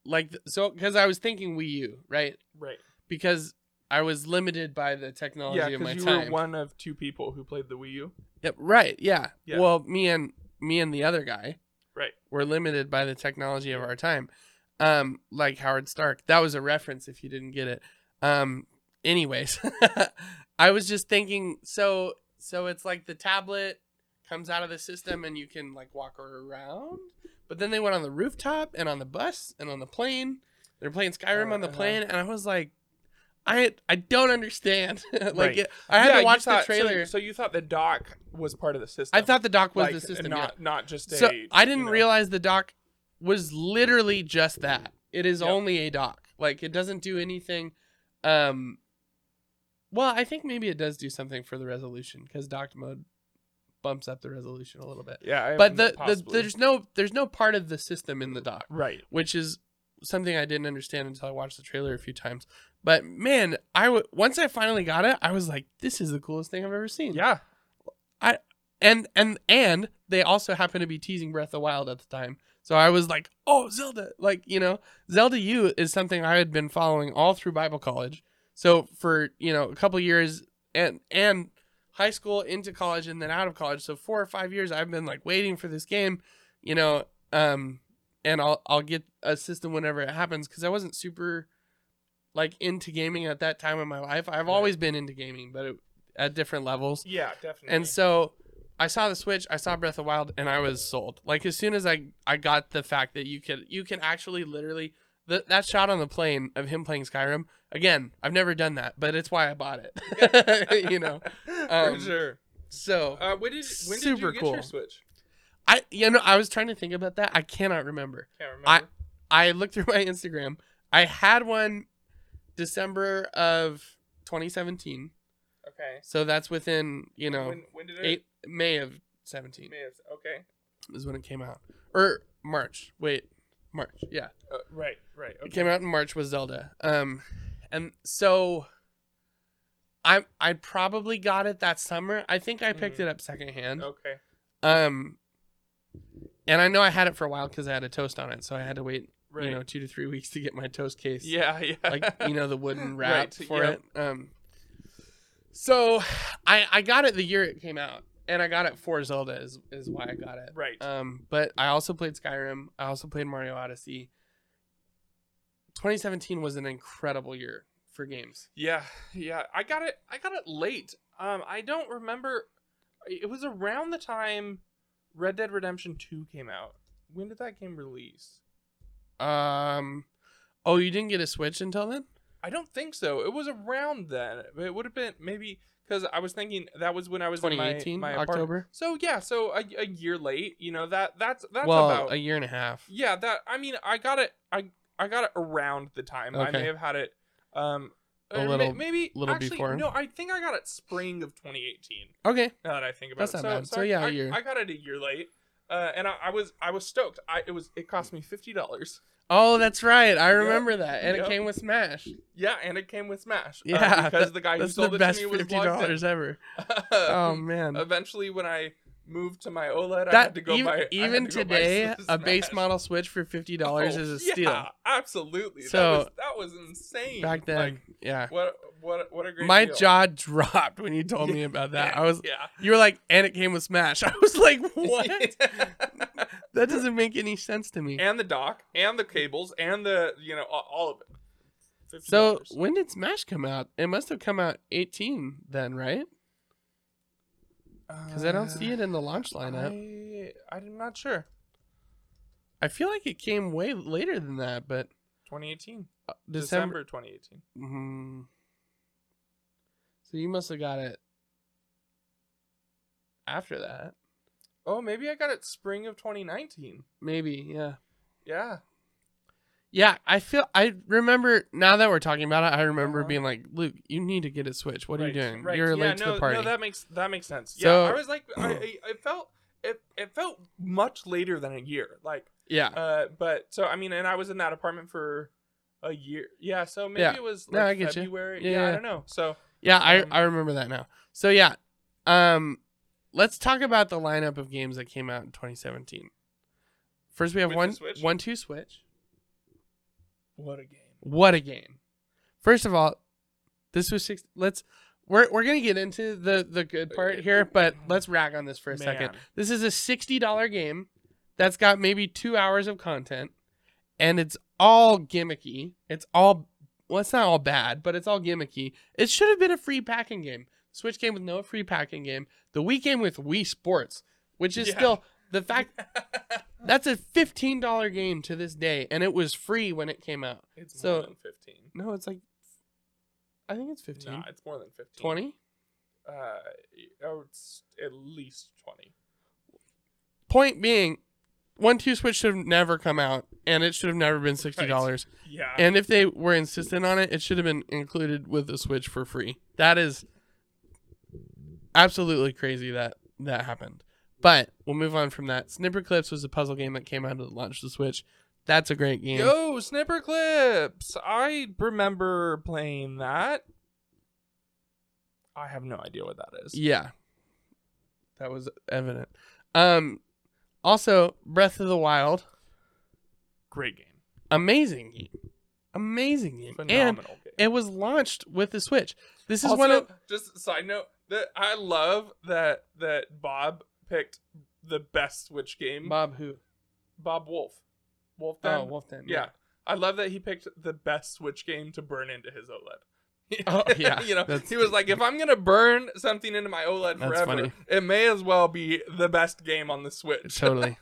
like so because I was thinking Wii U, right? right Because I was limited by the Yeah, technology of my you time. were one of two people who played the Wii U. Yep, right. Yeah. Yeah. Well, me and me and the other guy Right. were limited by the technology of our time. Um, like Howard Stark. That was a reference if you didn't get it. Um, anyways, *laughs* I was just thinking. So, so it's like the tablet comes out of the system and you can like walk around. But then they went on the rooftop and on the bus and on the plane. They're playing Skyrim Oh, on the uh-huh. plane, and I was like, I I don't understand. *laughs* like Right. it, I had Yeah, to watch the thought- so- trailer. So, you thought the dock was part of the system? I thought the dock was like, the system. not yeah. not just a. So I didn't you know- realize the dock was literally just that. It is Yep. only a dock. Like it doesn't do anything. Um, well, I think maybe it does do something for the resolution because docked mode bumps up the resolution a little bit. Yeah, I- But the, the there's no there's no part of the system in the dock, right. which is something I didn't understand until I watched the trailer a few times. But man, I w- once I finally got it, I was like, this is the coolest thing I've ever seen. Yeah, I and and and they also happen to be teasing Breath of the Wild at the time. So I was like, "Oh, Zelda!" Like you know, Zelda U is something I had been following all through Bible college. So for you know a couple years and and high school into college and then out of college, so four or five years, I've been like waiting for this game. You know, um, and I'll I'll get a system whenever it happens because I wasn't super like into gaming at that time in my life. I've Right. always been into gaming, but it, at different levels. yeah, definitely. And so I saw the Switch, I saw Breath of Wild, and I was sold. Like as soon as I I got the fact that you could you can actually literally the, that shot on the plane of him playing Skyrim. Again, I've never done that, but it's why I bought it. *laughs* you know. *laughs* Um, For sure. So Uh, when did when did you get cool. your Switch? I you know I was trying to think about that. I cannot remember. Can't remember. I- I looked through *laughs* my Instagram. I had one December of 2017. okay. So that's within, you know, when, when did it? eight May of 17 May have- okay. is when it came out. Or March. Wait. March. Yeah. Uh, right. Right. It came out in March was Zelda. Um and so I I probably got it that summer. I think I picked Mhm. it up secondhand. Okay. Um and I know I had it for a while cuz I had a toast on it, so I had to wait, Right. you know, 2 to 3 weeks to get my toast case. yeah. *laughs* Yeah. like you know the wooden *laughs* wrap Right, for yeah. it. Um, so I I got it the year it came out, and I got it for Zelda is is why I got it. Right. Um, but I also played Skyrim. I also played Mario Odyssey. 2017 was an incredible year for games. Yeah, yeah. I got it. I got it late. Um, I don't remember. It was around the time Red Dead Redemption Two came out. When did that game release? Um, oh, you didn't get a Switch until then? I don't think so. It was around then. It would have been maybe because I was thinking that was when I was in my- 2018 my, October. So yeah, so a, a year late. You know that that's that's well, about a year and a half. yeah. That I mean, I got it. I I got it around the time. I may have had it. Um, A may- little- maybe little actually, before. No, I think I got it spring of 2018. Okay. Now that I think about That's it, not so, bad. So, So, I- yeah, a I, year. I got it a year late, uh, and I, I was I was stoked. I it was it cost me fifty dollars. Oh, that's right. I remember that, and Yep. it came with Smash. Yeah, and it came with Smash. uh, Yeah, because the guy who sold the it best to me was fifty dollars ever. *laughs* Oh man. Eventually, when I moved to my OLED, I that had to go even, buy. Even to buy today S- a base model switch for fifty dollars Oh, is a steal Yeah, absolutely. So, that was, that was insane. back then Like, yeah what what what a great my deal. jaw dropped when you told me about that i was yeah. you were like and it came with smash *laughs* i was like *laughs* what that doesn't make any sense to me and the dock and the cables and the you know all, of it. $50. so when did smash come out it must have come out 18 then right because i don't see it in the launch lineup I, I'm not sure. i feel like it came way later than that but 2018, uh, december, December 2018. Mhm. so you must have got it after that Oh, maybe I got it spring of 2019. maybe yeah Yeah. Yeah, I feel I remember now that we're talking about it. I remember Uh-huh. being like, "Luke, you need to get a Switch. What are you doing? right. You're yeah, late no, to the party." No, that makes that makes sense. So- yeah, I was like, I, I, I felt it. It felt much later than a year. Like, yeah, uh, but so I mean, and I was in that apartment for a year. Yeah, so maybe Yeah. it was No, like I get you. February. Yeah, Yeah. I don't know. So yeah. I um, I remember that now. So yeah, um, let's talk about the lineup of games that came out in 2017. First, we have With one one two Switch. What a game. What a game! First of all, this was six. Let's we're we're gonna get into the the good oh, part here, but let's rag on this for a second. This is a sixty dollar game that's got maybe two hours of content, and it's all gimmicky. It's all well, it's not all bad, but it's all gimmicky. It should have been a free pack-in game. Switch game with no free pack-in game. The Wii game with Wii Sports, which is Yeah. still the fact *laughs* that's a fifteen dollar game to this day, and it was free when it came out. it's So- more than 15. No, it's like I think it's 15. Nah, it's more than 15. 20? Uh, oh, it's at least 20. Point being, one two switch should have never come out and it should have never been $60. Yeah. And if they were insistent on it, it should have been included with the Switch for free. That is absolutely crazy that that happened. But we'll move on from that. Snipperclips was a puzzle game that came out to launch the Switch. That's a great game. Yo, Snipperclips. I remember playing that. I have no idea what that is. Yeah. That was evident. Um also Breath of the Wild, Great game. amazing game. Amazing game. And Phenomenal game. it was launched with the Switch. This is also, one of just a side note that I love that that Bob picked the best Switch game. Bob who? Bob Wulff. Wulff Oh, Wulff Den. Yeah. I love that he picked the best Switch game to burn into his OLED. *laughs* Oh, yeah, you know, that's- he was like, if I'm gonna burn something into my OLED That's forever, funny. it may as well be the best game on the Switch. *laughs* totally.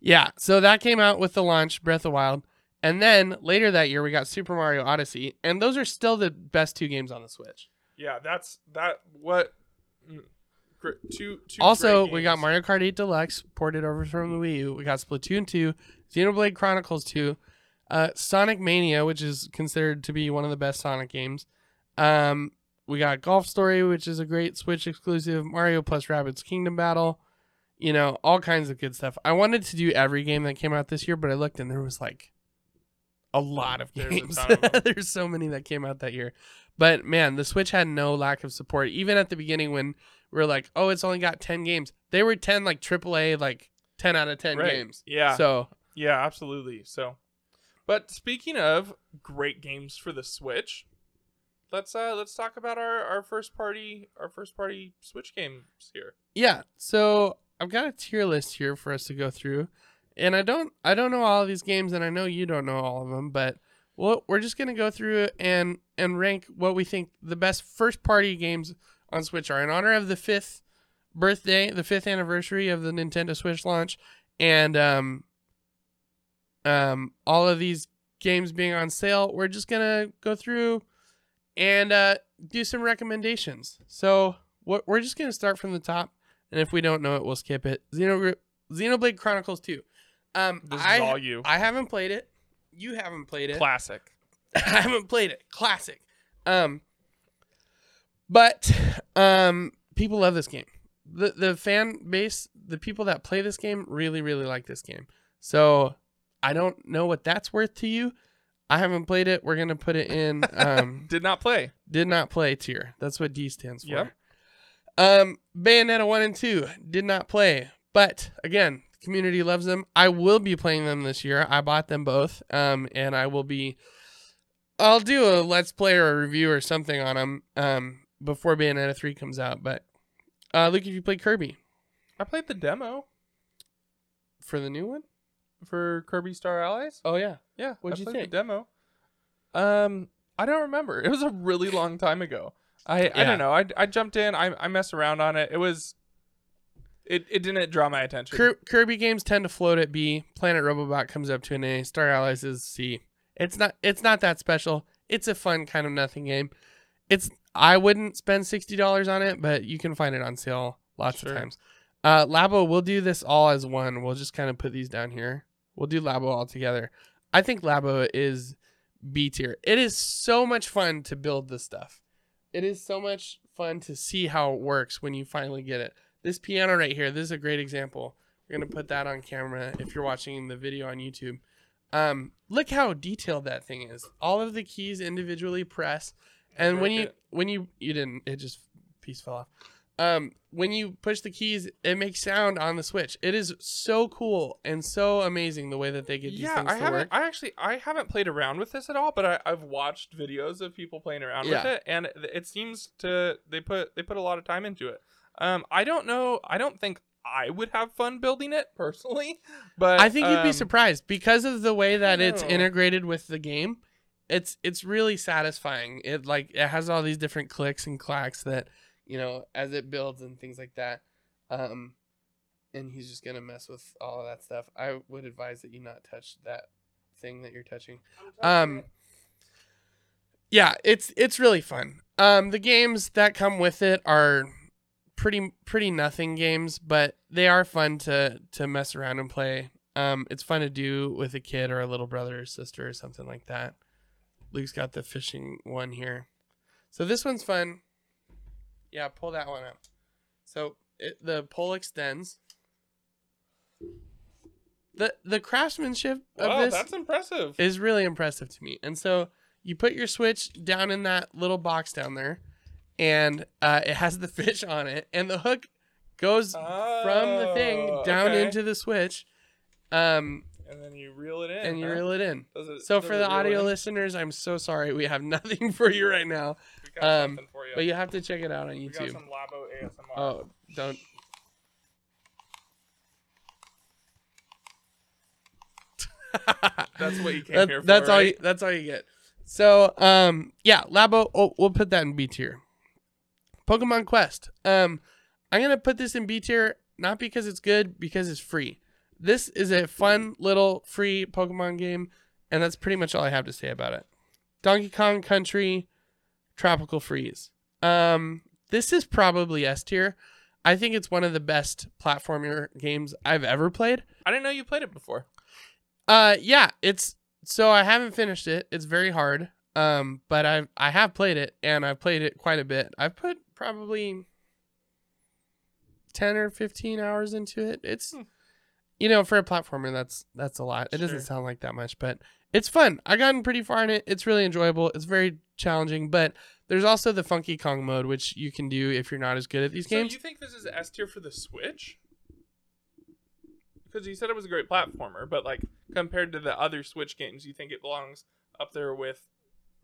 Yeah, so that came out with the launch, Breath of Wild. And then later that year, we got Super Mario Odyssey. And those are still the best two games on the Switch. yeah, that's that. What? mm, Two. two also, we got. Mario Kart 8 Deluxe, ported over from the Wii U. We got Splatoon 2, Xenoblade Chronicles 2, uh, Sonic Mania, which is considered to be one of the best Sonic games. Um, we got Golf Story, which is a great Switch exclusive, Mario plus Rabbids Kingdom Battle, you know, all kinds of good stuff. I wanted to do every game that came out this year, but I looked and there was like a lot of games. *laughs* There's so many that came out that year. But man, the Switch had no lack of support. Even at the beginning when we are like, oh, it's only got 10 games. They were 10 like AAA, like 10 out of 10 Right. games. Yeah. So Yeah, absolutely. So, but speaking of great games for the Switch, let's uh let's talk about our our first party our first party Switch games here. yeah, so I've got a tier list here for us to go through, and I don't I don't know all of these games, and I know you don't know all of them, but well, we're just gonna go through and and rank what we think the best first party games on Switch are in honor of the fifth birthday, the fifth anniversary of the Nintendo Switch launch, and um um all of these games being on sale. We're just gonna go through and uh, do some recommendations. So we're just gonna start from the top, and if we don't know it, we'll skip it. Xeno Xenoblade Chronicles Two. Um, This I is all you. I haven't played it. You haven't played it. Classic. *laughs* I haven't played it. Classic. Um, but um, people love this game. the The fan base, the people that play this game, really, really like this game. So I don't know what that's worth to you. I haven't played it. We're gonna put it in. *laughs* Um, Did not play. did not play tier. That's what D stands for. Yep. Um, Bayonetta one and two did not play, but again, community loves them. I will be playing them this year. I bought them both. Um, and I will be. I'll do a let's play or a review or something on them. Um, before Bayonetta three comes out. But, uh, Luke, if you played Kirby I played the demo for the new one. for Kirby Star Allies. Oh yeah. Yeah, What'd I you think? The demo. Um, I don't remember. It was a really long time ago. I I don't know. I I jumped in. I I messed around on it. It was. It it didn't draw my attention. Kir- Kirby games tend to float at B. Planet Robobot comes up to an A. Star Allies is C. It's not. It's not that special. It's a fun kind of nothing game. It's. I wouldn't spend sixty dollars on it, but you can find it on sale lots Sure. of times. Uh, Labo, we'll do this all as one. We'll just kind of put these down here. We'll do Labo all together. I think Labo is B tier. It is so much fun to build this stuff. It is so much fun to see how it works when you finally get it. This piano right here, this is a great example. We're gonna put that on camera if you're watching the video on YouTube. Um, look how detailed that thing is. All of the keys individually press, and when you when you you didn't, it just piece fell off. Um, when you push the keys, it makes sound on the switch. It is so cool and so amazing the way that they get these yeah, things I to haven't. work. I actually I haven't played around with this at all, but I, I've watched videos of people playing around with it, and it, it seems to they put they put a lot of time into it. Um, I don't know. I don't think I would have fun building it personally, *laughs* but I think you'd be um, surprised because of the way that it's integrated with the game. It's it's really satisfying. It like it has all these different clicks and clacks that you know as it builds and things like that. Um, and he's just gonna mess with all of that stuff. I would advise that you not touch that thing that you're touching. Um, yeah, it's it's really fun. Um, the games that come with it are pretty pretty nothing games, but they are fun to to mess around and play. Um, it's fun to do with a kid or a little brother or sister or something like that. Luke's got the fishing one here, so this one's fun. Yeah, pull that one up. So it, the pole extends. the The craftsmanship of Wow, this that's impressive. is really impressive to me. And so you put your switch down in that little box down there, and uh, it has the *laughs* fish on it, and the hook goes from the thing Oh, down okay. into the switch, um, and then you reel it in. and you huh? reel it in. It- So for the audio listeners, I'm so sorry we have *laughs* nothing for you right now, um, for you. but you have to check it out on we got YouTube. some Labo ASMR. Oh, don't. That's what you came That- here for, That's all. right? You, that's all you get. So, um, yeah, Labo, oh, we'll put that in B tier. Pokemon Quest. Um, I'm gonna put this in B tier not because it's good, because it's free. This is a fun little free Pokemon game, and that's pretty much all I have to say about it. Donkey Kong Country, Tropical Freeze. Um, this is probably S tier. I think it's one of the best platformer games I've ever played. I didn't know you played it before. Uh, yeah, it's so I haven't finished it. It's very hard. Um, but I I have played it and I've played it quite a bit. I've put probably ten or fifteen hours into it. It's Hmm. you know for a platformer that's that's a lot. It doesn't sound like that much, but it's fun. I gotten pretty far in it. It's really enjoyable. It's very challenging, but there's also the Funky Kong mode, which you can do if you're not as good at these So games. you think this is S tier for the Switch? Because you said it was a great platformer, but like compared to the other Switch games, you think it belongs up there with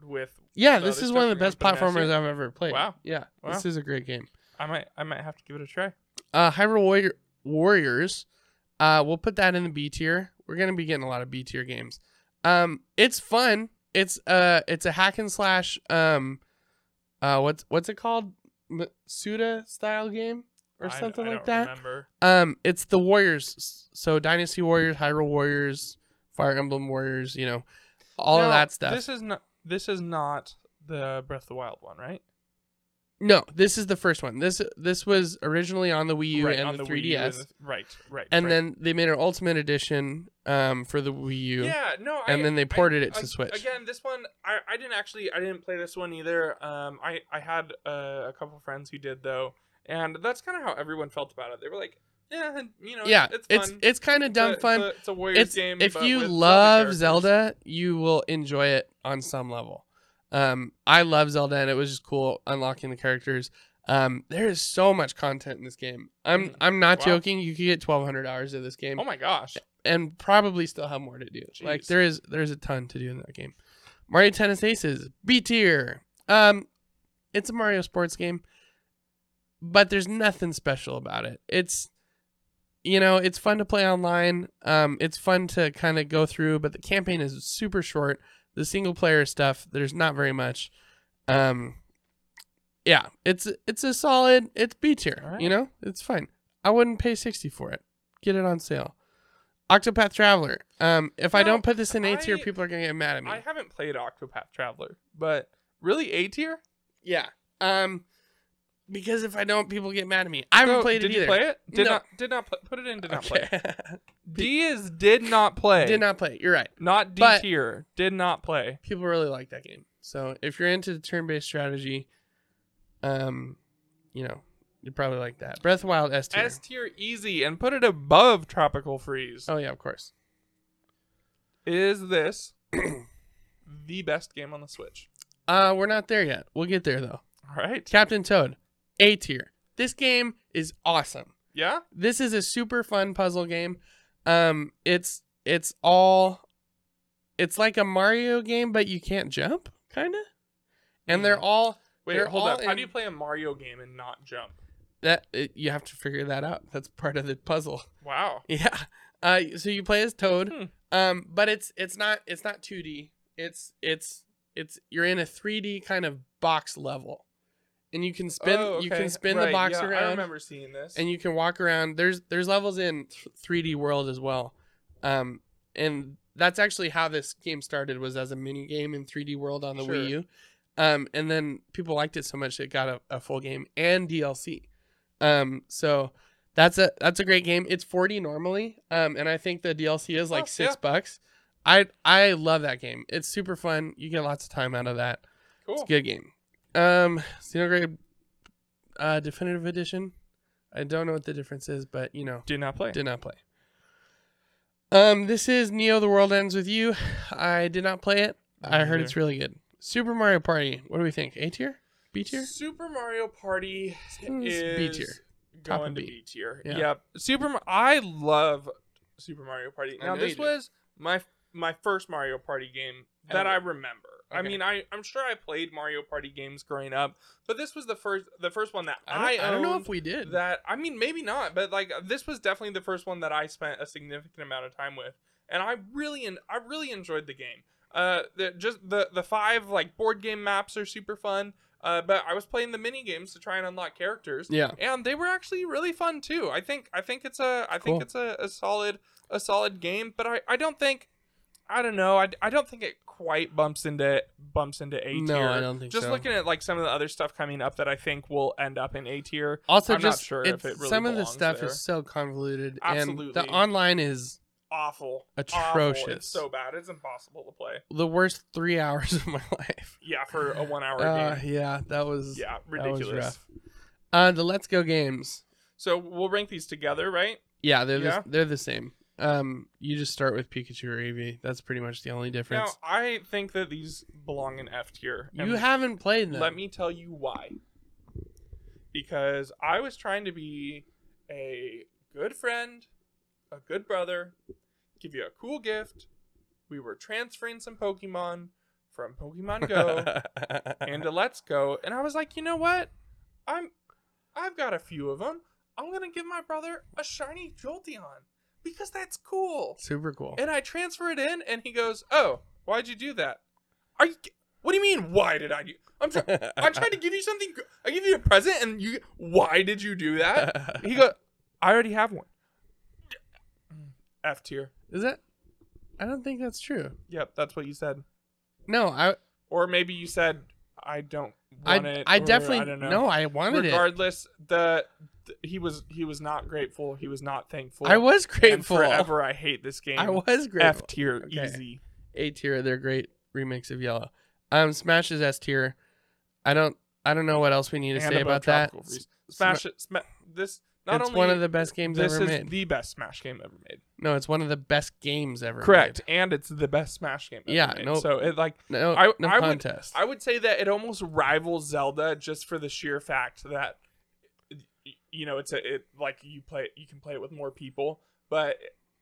with yeah, this is one of the best put in S platformers? I've ever played. Wow. Yeah, this is a great game. I might I might have to give it a try. Uh, Hyrule Warrior- Warriors. Uh, we'll put that in the B tier. We're gonna be getting a lot of B tier games. Um, it's fun. It's uh, it's a hack and slash. Um, uh, what's what's it called? M- Suda style game or I- something I like don't that. Remember. Um, it's the Warriors. So Dynasty Warriors, Hyrule Warriors, Fire Emblem Warriors. You know, all of that stuff. This is not this is not the Breath of the Wild one, right? no, this is the first one. This this was originally on the Wii U right, and the, the Wii U 3DS. and the- right, right. and right. then they made an ultimate edition um for the Wii U. Yeah, no, and I, then they I- ported it to I- Switch. Again, this one I, I didn't actually I didn't play this one either. Um, I I had uh, a couple friends who did though, and that's kind of how everyone felt about it. They were like, yeah, you know, yeah, it's it's fun. it's kind of It's dumb a- fun. It's a, it's a Warriors It's game. if you love. Zelda, you will enjoy it on some level. Um, I love Zelda, and it was just cool unlocking the characters. Um, there is so much content in this game. I'm Mhm. I'm not Wow. joking. You could get 1,200 hours of this game, Oh my gosh, and probably still have more to do. Like there is there's a ton to do in that game. Mario Tennis Aces B tier. Um, it's a Mario sports game, but there's nothing special about it. It's you know it's fun to play online. Um, it's fun to kind of go through, but the campaign is super short. The single player stuff there's not very much. Um, yeah, it's it's a solid. It's B tier. Alright. You know, it's fine. I wouldn't pay sixty for it. Get it on sale. Octopath Traveler. Um, if I don't put this in A tier, people are gonna get mad at me. I haven't played Octopath Traveler, but really A tier. yeah. Um, because if I don't, people get mad at me. I haven't So, played did it you either. play it? Did No. not. Did not pl- put it in. Did not play. Okay. *laughs* D is did not play. Did not play. You're right. Not D But- tier. Did not play. People really like that game. So if you're into turn-based strategy, um, you know, you probably like that. Breath of Wild S tier. S tier easy and put it above Tropical Freeze. oh yeah, of course. Is this *clears throat* the best game on the Switch? Uh, we're not there yet. We'll get there though. All right. Captain Toad, A tier. This game is awesome. Yeah. This is a super fun puzzle game. Um, it's it's all, it's like a Mario game, but you can't jump, kind of. And they're Hmm. all Wait, They're hold all up. How do you play a Mario game and not jump? that it, you have to figure that out. That's part of the puzzle. *laughs* Wow. Yeah. Uh, so you play as Toad. Hmm. Um, but it's it's not it's not 2D. It's it's it's you're in a 3D kind of box level, and you can spin Oh, you can spin the box yeah, I around. remember seeing this. and you can walk around. There's there's levels in th- 3D World as well, um, and that's actually how this game started was as a mini game in 3D World on the Sure. Wii U, um, and then people liked it so much it got a, a full game and DLC, um, so that's a that's a great game. It's 40 normally, um, and I think the DLC is like six yeah. bucks. I I love that game. It's super fun. You get lots of time out of that. cool. It's a good game. Um, Xenoblade uh, Definitive Edition. I don't know what the difference is, but you know, Did not play. did not play. Um, this is Neo: The World Ends with You. I did not play it. I heard neither. it's really good. Super Mario Party. What do we think? A tier? B tier? Super Mario Party is B tier. Top Going to B. B tier. Yeah. Yep. Super. I love Super Mario Party. Now this was my my first Mario Party game that I Ever. Remember. I mean, I I'm sure I played Mario Party games growing up, but this was the first the first one that I I don't, I don't know if we did. that I mean maybe not, but like this was definitely the first one that I spent a significant amount of time with, and I really en- I really enjoyed the game. Uh, the, just the the five like board game maps are super fun. Uh, but I was playing the mini games to try and unlock characters. Yeah. and they were actually really fun too. I think I think it's a I think it's a, a solid a solid game, but I, I don't think I don't know I, I don't think it quite bumps into bumps into A tier. No, I don't think Just so. looking at like some of the other stuff coming up that I think will end up in A tier. Also, I'm not just sure if it really some of the belongs stuff there. is so convoluted, and Absolutely. the online is Awful, Atrocious. Awful. It's so bad. It's impossible to play. the worst three *laughs* hours of my life. Yeah, for a one hour Uh, game. yeah, that was Yeah, ridiculous. rough. Uh, the Let's Go games. So we'll rank these together, right? Yeah, they're Yeah? The, they're the same. Um, you just start with Pikachu or Eevee. That's pretty much the only difference. Now. I think that these belong in F tier. and you haven't played them. Let me tell you why. Because I was trying to be a good friend, a good brother, give you a cool gift. We were transferring some Pokemon from Pokemon Go *laughs* and to Let's Go, and I was like, you know what? I'm, I've got a few of them. I'm gonna give my brother a shiny Jolteon because that's cool. Super cool. And I transfer it in, and he goes, "Oh, why'd you do that? Are you? What do you mean? Why did I do? I'm trying. Trying to give you something. I give you a present, and you. Why did you do that? *laughs* He goes, I already have one. F tier. Is that? I don't think that's true. Yep, that's what you said. No, I Or maybe you said, I don't I want it. I or definitely I don't know. no. I wanted it. Regardless, the, the he was he was not grateful. He was not thankful. I was And grateful. forever, I hate this *laughs* game. I was grateful. F tier, Okay. easy. A tier. They're great remakes of Yellow. Um, Smash is S tier. I don't. I don't know what else we need to And say about that. Smash it. Sma- this not it's only one of the best games this ever is made. the best Smash game ever made. no, it's one of the best games ever. Correct, and it's the best Smash game. Ever Yeah, made. no- So it like Made. No, I- no I would- contest. I would say that it almost rivals Zelda just for the sheer fact that you know it's a it like you play you can play it with more people, but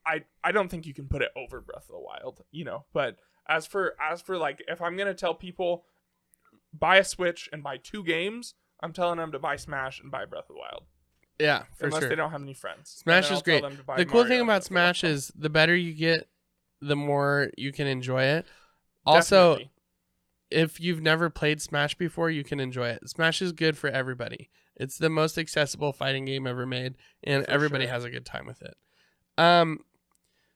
I I don't think you can put it over Breath of the Wild. You know, but as for as for like if I'm gonna tell people buy a Switch and buy two games, I'm telling them to buy Smash and buy Breath of the Wild. Yeah, for unless sure. they don't have any friends. Smash is great. them to buy the cool Mario thing about Breath of the Wild. Smash is the better you get, the more you can enjoy it. Also, Definitely. if you've never played Smash before, you can enjoy it. Smash is good for everybody. It's the most accessible fighting game ever made, and For everybody sure. has a good time with it. Um,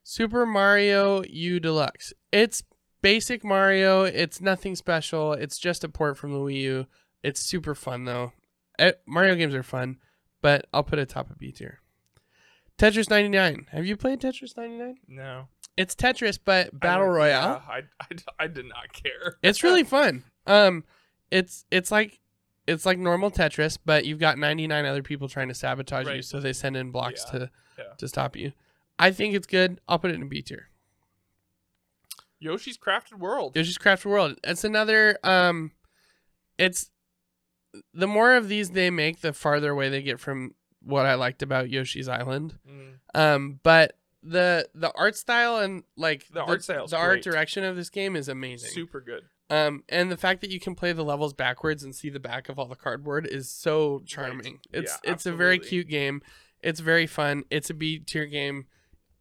Super Mario U Deluxe. It's basic Mario. It's nothing special. It's just a port from the Wii U. It's super fun though. Eh, Mario games are fun, but I'll put it top of B tier. Tetris 99. Have you played Tetris 99? no It's Tetris, but battle don't- royale. yeah, I, I, I did not care. It's really *laughs* fun. Um, it's it's like it's like normal Tetris, but you've got 99 other people trying to sabotage you, so they send in blocks Yeah, to yeah. to stop you. I think it's good. I'll put it in B tier. Yoshi's Crafted World. Yoshi's Crafted World. It's another. Um, it's the more of these they make, the farther away they get from what I liked about Yoshi's Island. Mm. Um, but the the art style and like The art style's the art great. direction of this game is amazing. Super good. Um, and the fact that you can play the levels backwards and see the back of all the cardboard is so charming. It's Yeah, it's a very cute game. It's very fun. It's a B tier game.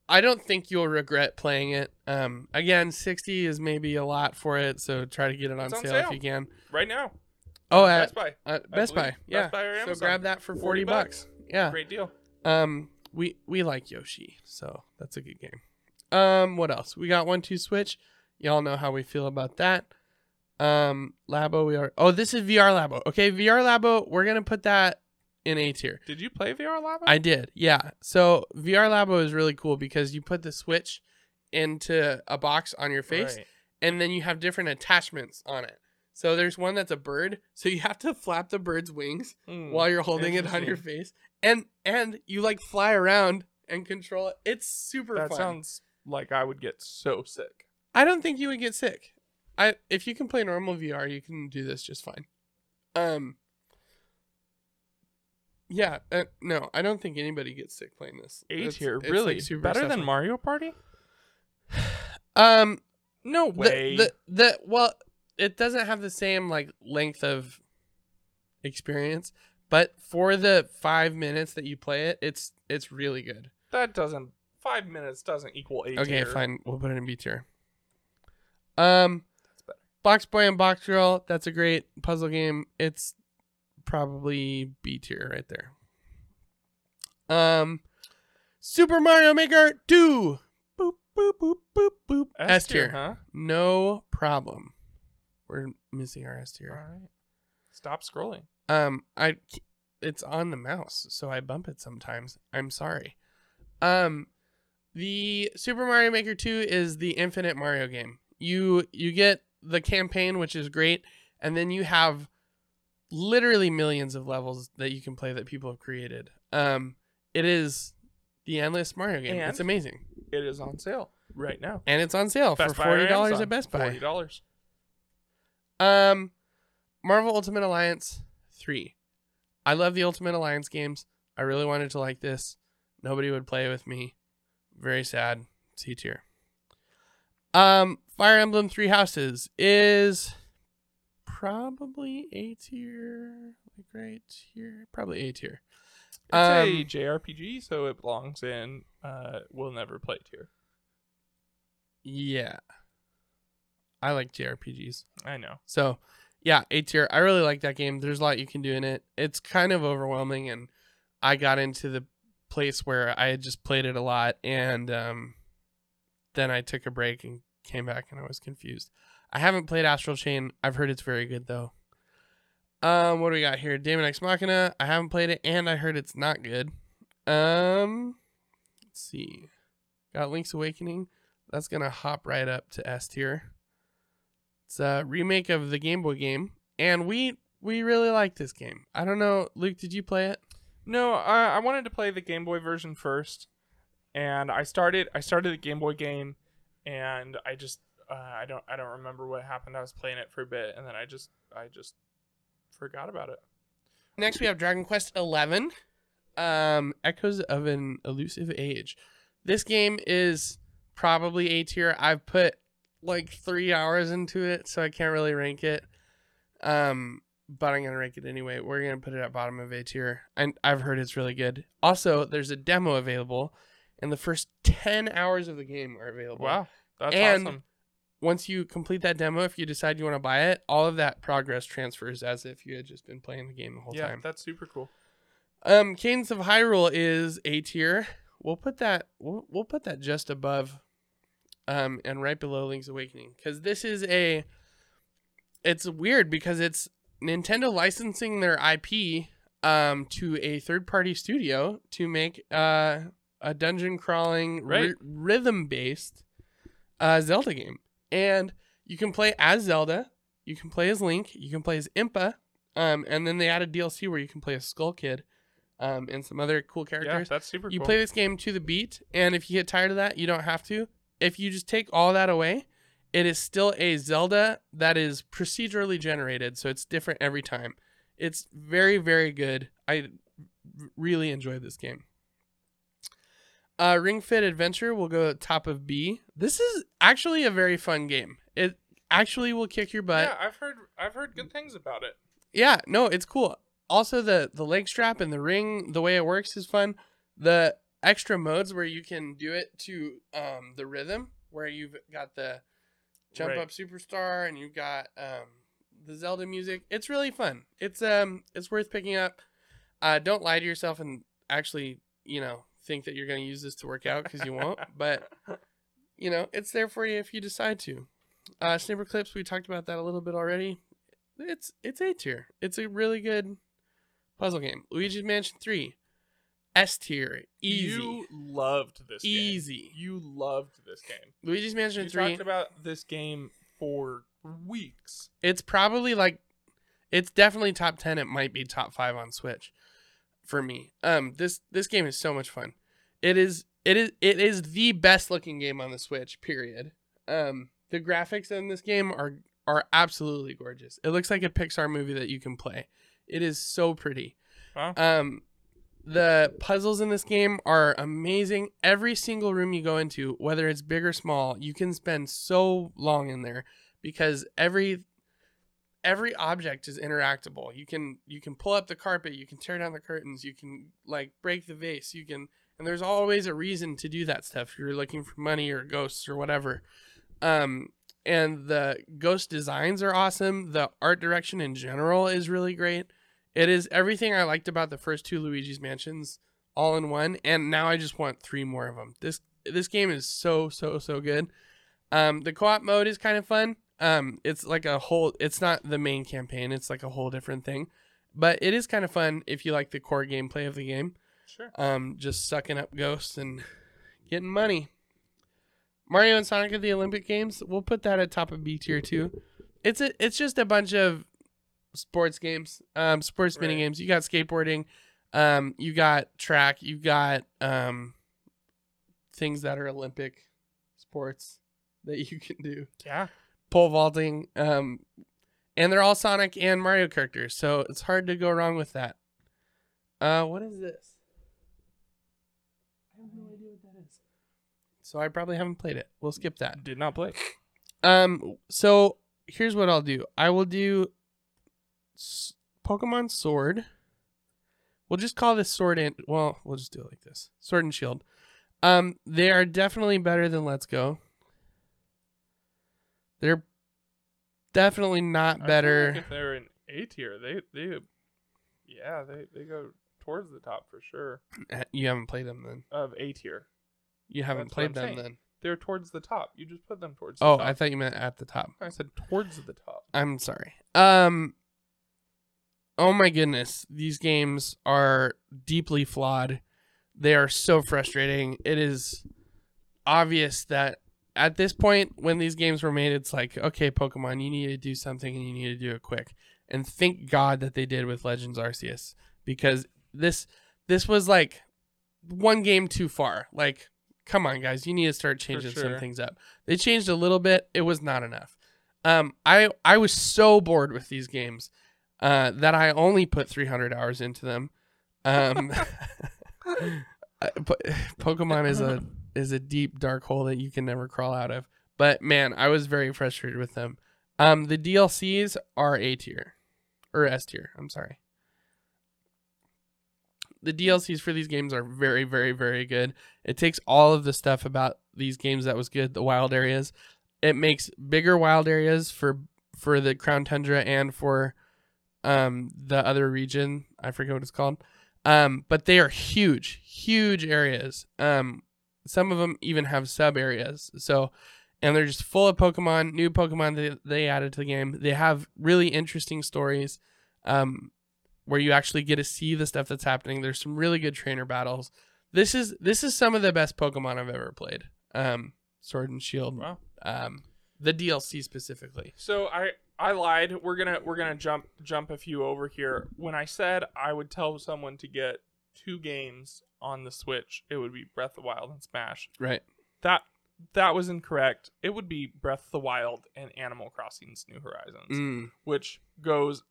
I don't think you'll regret playing it. Um, again, sixty is maybe a lot for it, so try to get it on, on sale, sale. if you can. Right now. Oh, at Best Buy. uh, Best Buy, yeah. Best Buy or so Amazon. grab that for 40 forty bucks. Yeah. Great deal. Um, we we like Yoshi, so that's a good game. Um, what else? We got one two switch. Y'all know how we feel about that. Um, Labo, we are. Oh, this is VR Labo. Okay, VR Labo. We're gonna put that in A tier. Did you play VR Labo? I did, yeah. So VR Labo is really cool because you put the switch into a box on your face, Right. and then you have different attachments on it. So there's one that's a bird, so you have to flap the bird's wings Hmm. while you're holding it on your face and and you like fly around and control it it's super That fun sounds like I would get so sick. i don't think you would get sick i if you can play normal vr you can do this just fine um yeah uh, no i don't think anybody gets sick playing this A tier, like, really super better than. Mario Party? *sighs* um No the, way. the the well it doesn't have the same like length of experience but for the five minutes that you play it it's it's really good that doesn't. Five minutes doesn't equal A Okay, fine. We'll put it in B tier. Um, That's better. Box Boy and Box Girl. That's a great puzzle game. It's probably B tier right there. Um, Super Mario Maker 2. Boop boop boop boop boop. S tier. huh? No problem. We're missing our S All tier. right. Stop scrolling. Um, I it's on the mouse, so I bump it sometimes. I'm sorry. Um, the Super Mario Maker 2 is the Infinite Mario game. You you get the campaign, which is great, and then you have literally millions of levels that you can play that people have created. Um, it is the endless Mario game. it's amazing, It is on sale right now. and it's on sale Best for Buy forty dollars at Best Buy. Forty dollars. Um, Marvel Ultimate Alliance 3. I love the Ultimate Alliance games. I really wanted to like this. Nobody would play with me. Very sad. C tier. Um, Fire Emblem Three Houses is probably A tier. Like right here. Probably A tier. It's a Um, JRPG, so it belongs in uh we'll never play tier. Yeah. I like JRPGs. I know. So, yeah, A tier. I really like that game. There's a lot you can do in it. It's kind of overwhelming, and I got into the place where I had just played it a lot, and um, then I took a break and came back, and I was confused. I haven't played Astral Chain. I've heard it's very good though. Um, what do we got here? Daemon X Machina. I haven't played it, and I heard it's not good. Um, let's see. Got Link's Awakening. That's gonna hop right up to S tier. It's a remake of the Game Boy game, and we we really like this game. I don't know, Luke, did you play it? No, I, I wanted to play the Game Boy version first, and I started. I started the Game Boy game, and I just uh, I don't I don't remember what happened. I was playing it for a bit, and then I just I just forgot about it. Next, we have Dragon Quest Eleven, um, Echoes of an Elusive Age. This game is probably A tier. I've put like three hours into it, so I can't really rank it. Um, but I'm gonna rank it anyway. We're gonna put it at bottom of A tier, and I've heard it's really good. Also, there's a demo available, and the first ten hours of the game are available. Wow, that's And- awesome. Once you complete that demo, if you decide you want to buy it, all of that progress transfers as if you had just been playing the game the whole Yeah, time. that's super cool. Um, Cadence of Hyrule is A tier. We'll put that. We'll, we'll put that just above, um, and right below Link's Awakening because this is a. It's weird because it's Nintendo licensing their IP, um, to a third-party studio to make uh a dungeon crawling Right. rhythm based, uh, Zelda game, and you can play as Zelda. You can play as Link. You can play as Impa. Um, and then they added DLC where you can play as Skull Kid, um, and some other cool characters. Yeah, that's super you cool. play this game to the beat, and if you get tired of that, you don't have to. If you just take all that away, it is still a Zelda that is procedurally generated, so it's different every time. It's very, very good. I really enjoyed this game. Uh, Ring Fit Adventure will go top of B. This is actually a very fun game. It actually will kick your butt. yeah, I've heard I've heard good things about it. Yeah, no, it's cool. Also, the the leg strap and the ring, the way it works is fun. The extra modes where you can do it to um the rhythm, where you've got the jump Right. up superstar and you've got um the Zelda music. It's really fun. It's um it's worth picking up. Uh, don't lie to yourself and actually you know think that you're gonna use this to work out because you won't. *laughs* But you know it's there for you if you decide to. Uh, Snipperclips we talked about that a little bit already it's it's A tier. It's a really good puzzle game. Luigi's Mansion 3. S tier. Easy. You loved this game. Easy. You loved this game. Luigi's Mansion You 3. talked about this game for weeks. it's probably like it's definitely top 10. It might be top 5 on Switch for me. Um this this game is so much fun. It is it is it is the best looking game on the Switch, period. Um the graphics in this game are are absolutely gorgeous. It looks like a Pixar movie that you can play. It is so pretty. Wow. Um, the puzzles in this game are amazing. Every single room you go into, whether it's big or small, you can spend so long in there because every every object is interactable. You can you can pull up the carpet, you can tear down the curtains, you can like break the vase, you can and there's always a reason to do that stuff. If You're looking for money or ghosts or whatever. Um and the ghost designs are awesome. The art direction in general is really great. It is everything I liked about the first two Luigi's Mansions all in one, and now I just want three more of them. This this game is so so so good. Um, the co-op mode is kind of fun. Um, it's like a whole. It's not the main campaign. It's like a whole different thing, but it is kind of fun if you like the core gameplay of the game. Sure. Um, just sucking up ghosts and getting money. Mario and Sonic at the Olympic Games. We'll put that at top of B tier too. It's a. It's just a bunch of sports games. Um, sports mini Right. games. You got skateboarding. Um, you got track. You got um, things that are Olympic sports that *laughs* you can do Yeah. pole vaulting. Um, and they're all Sonic and Mario characters, so it's hard to go wrong with that. Uh, what is this? I have no idea what that is. So I probably haven't played it. We'll skip that. Did not play. Um, so here's what I'll do. I will do Pokemon Sword. We'll just call this Sword and well, we'll just do it like this. Sword and Shield. Um, they are definitely better than Let's Go. They're definitely not better. like if they're in A tier, they they yeah they they go towards the top for sure You haven't played them then. of A tier. You haven't That's played them saying. then. They're towards the top. You just put them towards. The Oh. I thought you meant at the top. I said towards the top. I'm sorry. Um Oh my goodness, these games are deeply flawed. They are so frustrating. It is obvious that at this point when these games were made it's like, okay, Pokemon, you need to do something and you need to do it quick. And thank God that they did with Legends Arceus because this this was like one game too far. Like come on guys, you need to start changing some things up. They changed a little bit, it was not enough. Um, I I was so bored with these games uh, that I only put 300 hours into them. Um, *laughs* Pokemon is a is a deep dark hole that you can never crawl out of. But man, I was very frustrated with them. Um, the DLCs are A tier or S tier. I'm sorry. The DLCs for these games are very, very, very good. It takes all of the stuff about these games that was good, the wild areas, it makes bigger wild areas for for the Crown Tundra and for um the other region. I forget what it's called. Um, but they are huge, huge areas. Um, some of them even have sub areas. So, and they're just full of Pokemon, new Pokemon that they added to the game. They have really interesting stories, um, where you actually get to see the stuff that's happening. There's some really good trainer battles. This is this is some of the best Pokemon I've ever played. Um, Sword and Shield. Wow. Um, the DLC specifically. So I I lied. We're gonna we're gonna jump jump a few over here. When I said I would tell someone to get two games on the Switch, it would be Breath of the Wild and Smash. Right. That that was incorrect. It would be Breath of the Wild and Animal Crossing's New Horizons, Mm, which goes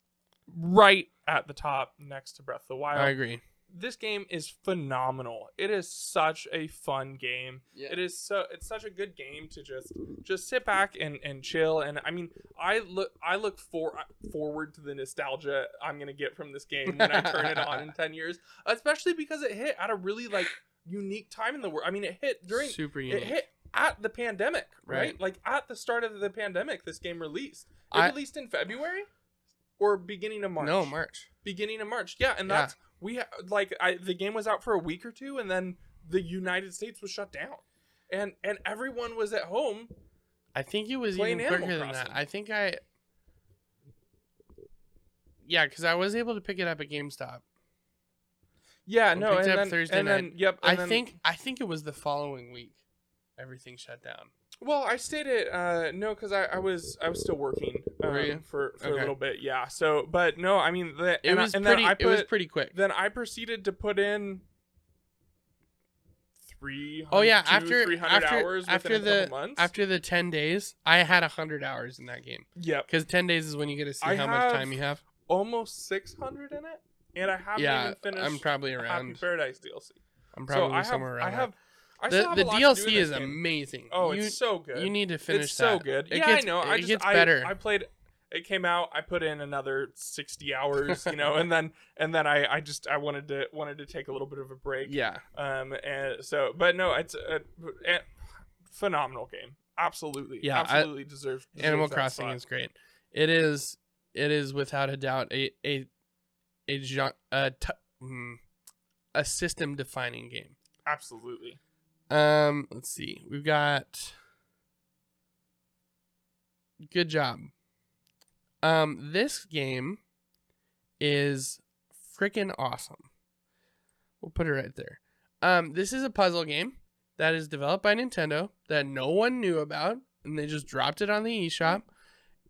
right at the top next to Breath of the Wild. I agree. This game is phenomenal. It is such a fun game. Yeah. It is so it's such a good game to just just sit back and and chill and I mean, I look I look for forward to the nostalgia I'm going to get from this game when I turn it on in *laughs* 10 years, especially because it hit at a really like unique time in the world. I mean, it hit during Super unique. it hit at the pandemic, right? Right. Like at the start of the pandemic this game released. It I- released in February or beginning of March No, March. beginning of March. Yeah, and Yeah. that's we ha- like I the game was out for a week or two, and then the United States was shut down, and and everyone was at home. I think it was even quicker Animal than that. I think I. Yeah, because I was able to pick it up at GameStop. Yeah, I no, and then Thursday and then night. yep. and I then- think I think it was the following week. Everything shut down. Well, I stayed at uh no, because I, I was I was still working um, for for a little bit. Yeah. So, but no, I mean the It and, was I, and pretty. then I put it was pretty quick. then I proceeded to put in. Three. Oh yeah, after 300 after hours after the months. after the ten days, I had hundred hours in that game. Yeah, Because ten days is when you get to see I how much time you have. almost six hundred in it, and I haven't Yeah, even finished. I'm probably Happy around. Paradise DLC. I'm so probably I have, somewhere around. I have, I that. have the the lot to do DLC is game. amazing. Oh, you, it's so good. you need to finish that. it's so good. It yeah, gets, I know. It I just gets I, better. I played. It came out. I put in another sixty hours, you know, and then *laughs* and then I I just I wanted to wanted to take a little bit of a break. yeah. Um. And so, but no, it's a, a phenomenal game. absolutely, Yeah, I- absolutely deserves, deserves Animal Crossing spot. is great. It is it is without a doubt a a a a, t- mm, a system defining game. absolutely. Um, let's see. We've got good job. Um, this game is freaking awesome. We'll put it right there. Um, this is a puzzle game that is developed by Nintendo that no one knew about, and they just dropped it on the eShop,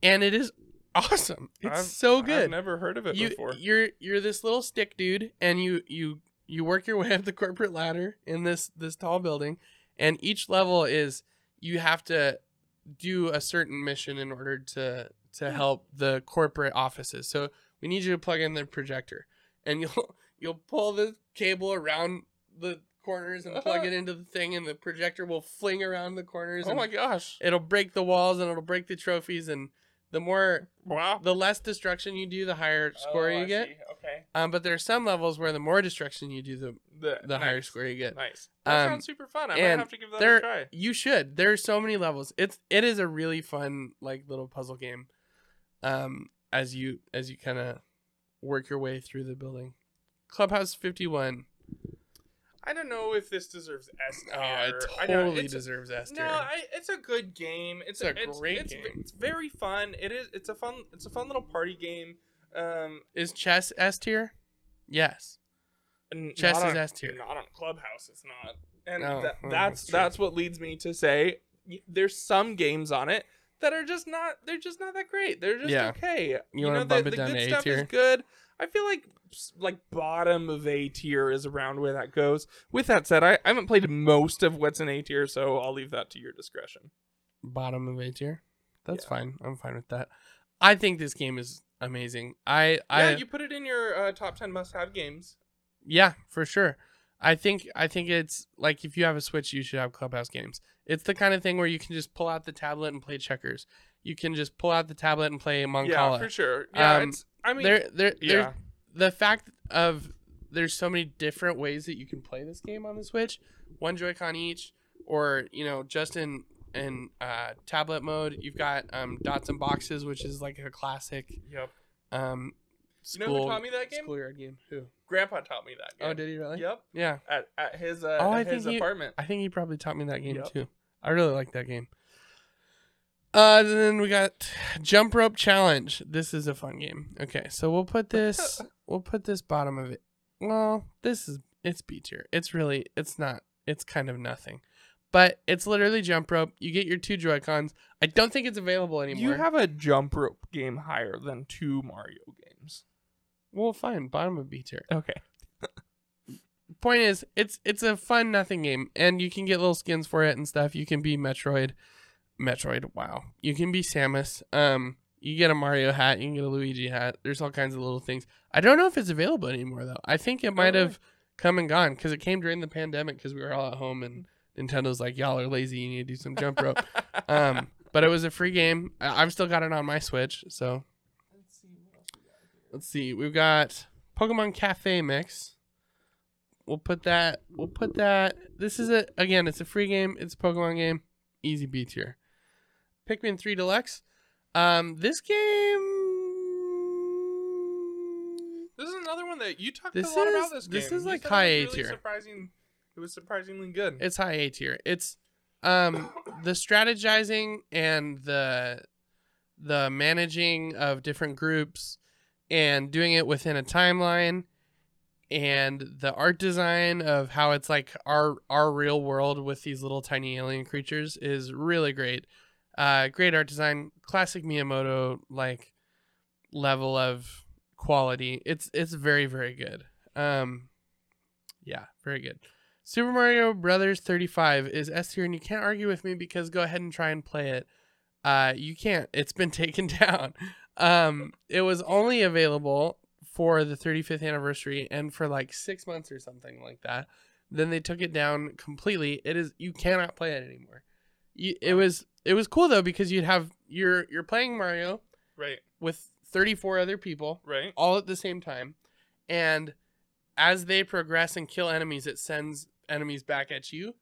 and it is awesome. It's I've- so good I've never heard of it you before. you're you're this little stick dude and you you you work your way up the corporate ladder in this this tall building and each level is you have to do a certain mission in order to to help the corporate offices so we need you to plug in the projector and *laughs* you'll you'll pull the cable around the corners and plug *laughs* it into the thing and the projector will fling around the corners oh my gosh! it'll break the walls and it'll break the trophies and the more Wow. the less destruction you do the higher score Oh, you I get see. Okay. um, but there are some levels where the more destruction you do, the The, the higher score you get. Nice. That Um, sounds super fun. I might have to give that there- a try. You should. There are so many levels. It's it is a really fun like little puzzle game. Um, as you as you kind of work your way through the building. Clubhouse fifty one. I don't know if this deserves S tier. Oh, it totally deserves S tier. No, I, it's a good game. It's, It's a it's great it's, game. It's very fun. It is. It's a fun. It's a fun little party game. Um, is chess S tier? Yes. Chess is S tier. Not on Clubhouse. It's not. And Oh, that, well, that's that's that's what leads me to say there's some games on it that are just not. They're just not that great. They're just Yeah. okay. You wanna know, bump the, it the down good stuff is tier? good. I feel like like bottom of A tier is around where that goes. With that said, I, I haven't played most of what's in A tier, so I'll leave that to your discretion. Bottom of A tier. That's Yeah. fine. I'm fine with that. I think this game is amazing. I I yeah, you put it in your uh, top ten must-have games. Yeah, for sure. I think I think it's like if you have a Switch, you should have Clubhouse games. It's the kind of thing where you can just pull out the tablet and play checkers. You can just pull out the tablet and play Yeah, Mancala. for sure. Yeah, Um, it's. I mean, there, there, yeah, the fact of there's so many different ways that you can play this game on the Switch. One Joy-Con each, or you know, just in in uh, tablet mode. You've got um, Dots and Boxes, which is like a classic yep. um, You know school who taught me that game? schoolyard game. Who? Grandpa taught me that game. Oh, did he really? Yep. Yeah. At at his uh, Oh, I at his think he- apartment. I think he probably taught me that game Yep. too. I really like that game. Uh, then we got jump rope challenge. This is a fun game. Okay, so we'll put this. *laughs* we'll put this bottom of it. Well, this is it's B tier. It's really it's not. It's kind of nothing, but it's literally jump rope. You get your two Joy Cons. I don't think it's available anymore. You have a jump rope game higher than two Mario games. Well, fine. Bottom of B tier. Okay. point is it's it's a fun nothing game and you can get little skins for it and stuff. You can be metroid metroid wow. You can be samus um you get a mario hat you can get a luigi hat. There's all kinds of little things. I don't know if it's available anymore though. I think it might have come and gone because it came during the pandemic because we were all at home and nintendo's like y'all are lazy you need to do some jump rope. *laughs* Um but it was a free game. I- i've still got it on my switch so Let's see what else we got here. Let's see. We've got Pokemon Cafe Mix. We'll put that. We'll put that. This is a again. It's a free game. It's a Pokemon game. Easy B tier. Pikmin Three Deluxe. Um, this game. This is another one that you talked This a lot is- about. This game. this is You like high A really tier. Surprising. It was surprisingly good. It's high A tier. It's um the strategizing and the the managing of different groups and doing it within a timeline and the art design of how it's like our our real world with these little tiny alien creatures is really great. Uh great art design, classic Miyamoto like level of quality. It's it's very very good. Um yeah, very good. Super Mario Brothers 35 is S tier, and you can't argue with me because go ahead and try and play it. Uh, you can't. It's been *laughs* taken down. Um, it was only available for the 35th anniversary and for like six months or something like that. Then they took it down completely. It is you cannot play it anymore. You, it was it was cool though because you'd have you're you're playing Mario right. with 34 other people Right. all at the same time. And as they progress and kill enemies, it sends enemies back at you.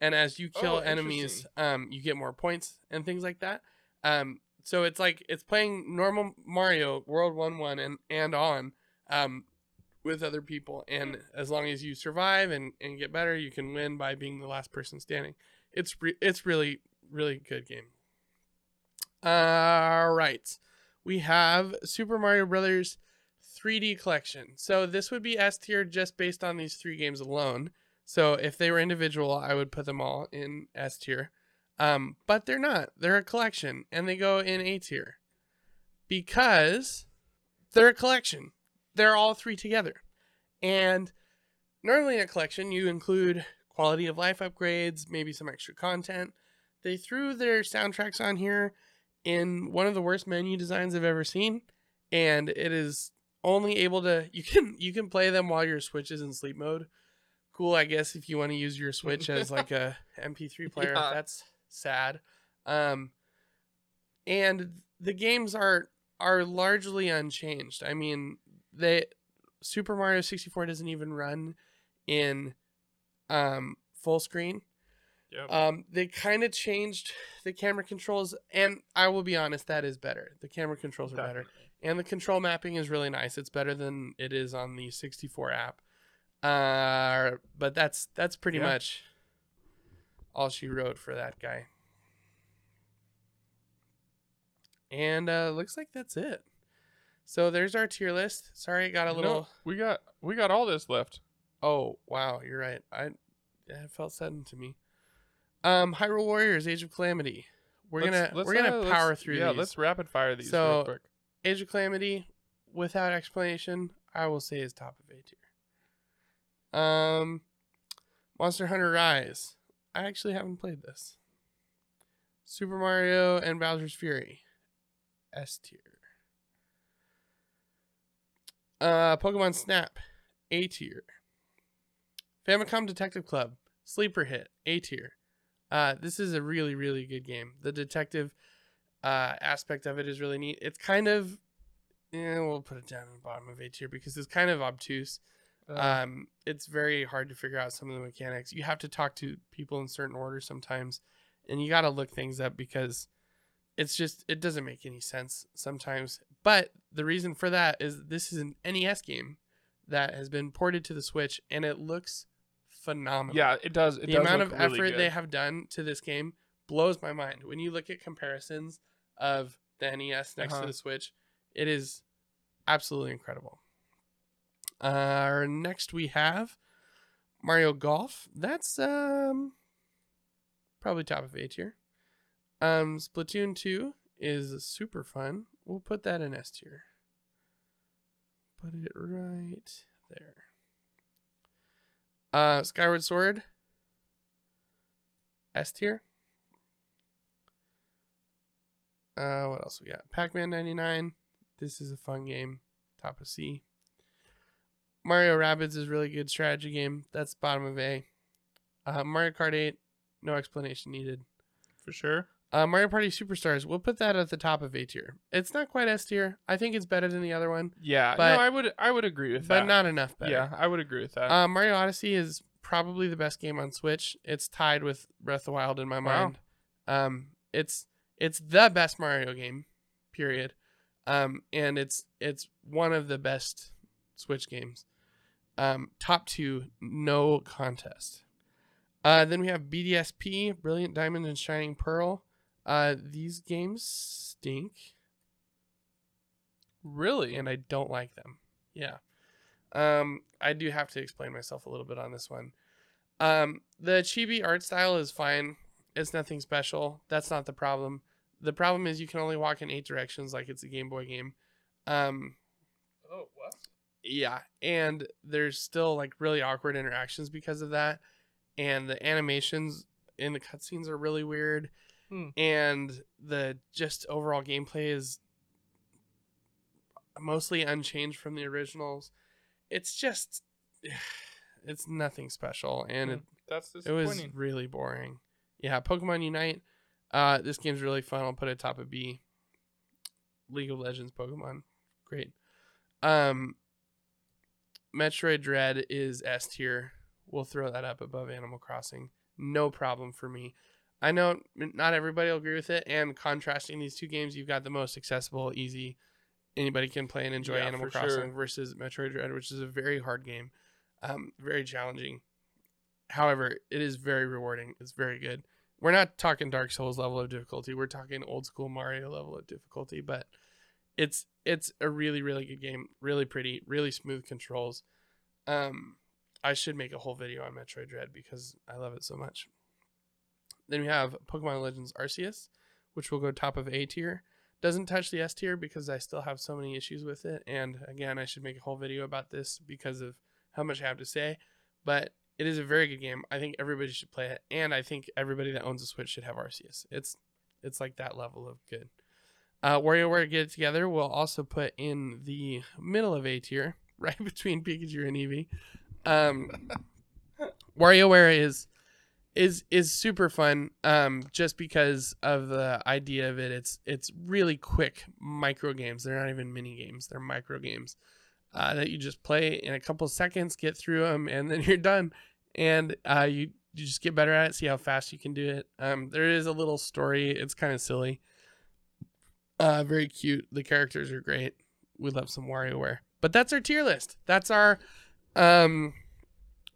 and as you kill Oh, enemies, um, you get more points and things like that. Um, so it's like it's playing normal Mario World One One and and on, um, with other people, and as long as you survive and and get better, you can win by being the last person standing. It's re- it's really really good game. All right, we have Super Mario Brothers 3D Collection. So this would be S tier just based on these three games alone. So if they were individual, I would put them all in S tier. Um, but they're not. They're a collection, and they go in A tier because they're a collection. They're all three together, and normally in a collection you include quality of life upgrades, maybe some extra content. They threw their soundtracks on here in one of the worst menu designs I've ever seen, and it is only able to *laughs* you can you can play them while your Switch is in sleep mode. Cool, I guess if you want to use your Switch as like a MP3 player, *laughs* Yeah. that's sad. Um, and the games are are largely unchanged. I mean, they Super Mario 64 doesn't even run in um full screen. Yep. Um, they kind of changed the camera controls, and I will be honest, that is better. The camera controls are better, and the control mapping is really nice. It's better than it is on the 64 app. Uh, but that's that's pretty Yeah. much all she wrote for that guy. And uh, looks like that's it. So there's our tier list. Sorry, it got a No, little. we got we got all this left. Oh wow, you're right. I it felt sudden to me. Um, Hyrule Warriors: Age of Calamity. We're Let's- gonna let's, we're gonna uh, power through Yeah, these. let's rapid fire these So- real quick. Age of Calamity, without explanation, I will say is top of A tier. Um, Monster Hunter Rise. I actually haven't played this. Super Mario and Bowser's Fury. S tier. Uh, Pokemon Snap. A tier. Famicom Detective Club. Sleeper Hit. A tier. Uh, this is a really, really good game. The detective uh, aspect of it is really neat. It's kind of, yeah, we'll put it down in the bottom of A tier because it's kind of obtuse. Uh, Um, it's very hard to figure out some of the mechanics. You have to talk to people in certain order sometimes, and you got to look things up because it's just it doesn't make any sense sometimes. But the reason for that is this is an NES game that has been ported to the Switch, and it looks phenomenal yeah, it does. It the does amount of really effort good. they have done to this game blows my mind. When you look at comparisons of the NES next Uh-huh. to the Switch, it is absolutely incredible. Uh, next we have Mario Golf. That's um probably top of A tier. Um, Splatoon two is super fun. We'll put that in S tier. Put it right there. Uh, Skyward Sword. S tier. Uh, what else we got? Pac-Man 99. This is a fun game. Top of C. Mario Rabbids is a really good strategy game. That's bottom of A. Uh, Mario Kart 8. No explanation needed. for sure. Uh, Mario Party Superstars. We'll put that at the top of A tier. It's not quite S tier. I think it's better than the other one, Yeah, But- no, I would I would agree with but that. not enough better. Yeah, I would agree with that. Uh, Mario Odyssey is probably the best game on Switch. It's tied with Breath of the Wild in my Wow. mind. Um, it's it's the best Mario game, period. Um, and it's it's one of the best Switch games. Um, top two, no contest. Uh, then we have BDSP, Brilliant Diamond and Shining Pearl. Uh, these games stink really? and I don't like them. Yeah. Um, I do have to explain myself a little bit on this one. Um, the chibi art style is fine. It's nothing special. That's not the problem. The problem is you can only walk in eight directions like it's a Game Boy game. Um, oh, what? Yeah, and there's still like really awkward interactions because of that, and the animations in the cutscenes are really weird, Hmm. and the just overall gameplay is mostly unchanged from the originals. It's just, *sighs* it's nothing special, and it, That's it was really boring. Yeah, Pokemon Unite. Uh, this game's really fun. I'll put it top of B. League of Legends Pokemon, great. Um, Metroid Dread is S tier. We'll throw that up above Animal Crossing. no problem for me. I know not everybody will agree with it, and contrasting these two games, you've got the most accessible, easy, anybody can play and enjoy Yeah, Animal Crossing sure. versus Metroid Dread, which is a very hard game, um, very challenging. However, it is very rewarding. It's very good. We're not talking Dark Souls level of difficulty. We're talking old school Mario level of difficulty, but it's it's a really really good game. Really pretty, really smooth controls. Um, I should make a whole video on Metroid Dread because I love it so much. Then we have Pokemon Legends Arceus, which will go top of A tier. Doesn't touch the S tier because I still have so many issues with it. And again, I should make a whole video about this because of how much I have to say. But it is a very good game. I think everybody should play it, and I think everybody that owns a Switch should have Arceus. It's it's like that level of good. Uh, WarioWare Get It Together will also put in the middle of A tier, *laughs* right between Pikachu and Eevee. Um, *laughs* WarioWare is is is super fun um just because of the idea of it. It's it's really quick micro games. They're not even mini games. They're micro games uh, that you just play in a couple seconds get through them and *laughs* then you're done. And uh you you just get better at it see how fast you can do it. Um there is a little story. It's kind of silly uh very cute the characters are great we love some WarioWare but that's our tier list that's our um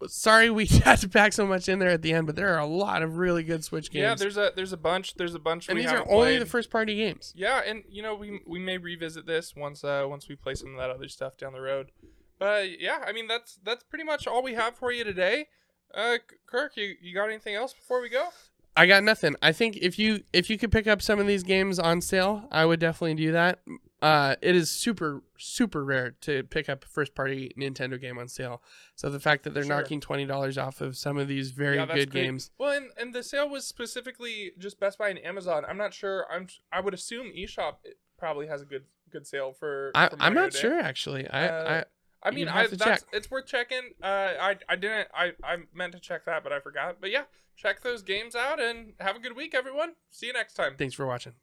sorry we *laughs* had to pack so much in there at the end, but there are a lot of really good Switch games. Yeah, there's a there's a bunch. There's a bunch. and these are only played. the first party games. Yeah, and you know we we may revisit this once uh once we play some of that other stuff down the road. But yeah, I mean that's that's pretty much all we have for you today. Uh, Kirk, you, you got anything else before we go? I got nothing. I think if you if you could pick up some of these games on sale, I would definitely do that. Uh, it is super super rare to pick up a first party Nintendo game on sale. So the fact that they're Sure. knocking twenty dollars off of some of these very Yeah, good great. games, Well, and, and the sale was specifically just Best Buy and Amazon. I'm not sure. I'm I would assume eShop probably has a good good sale for. I, I'm not Day. sure actually. I, Uh, I You'd mean, I that's check. it's worth checking. Uh, I I didn't I I meant to check that, but I forgot. But yeah, check those games out and have a good week, everyone. See you next time. Thanks for watching.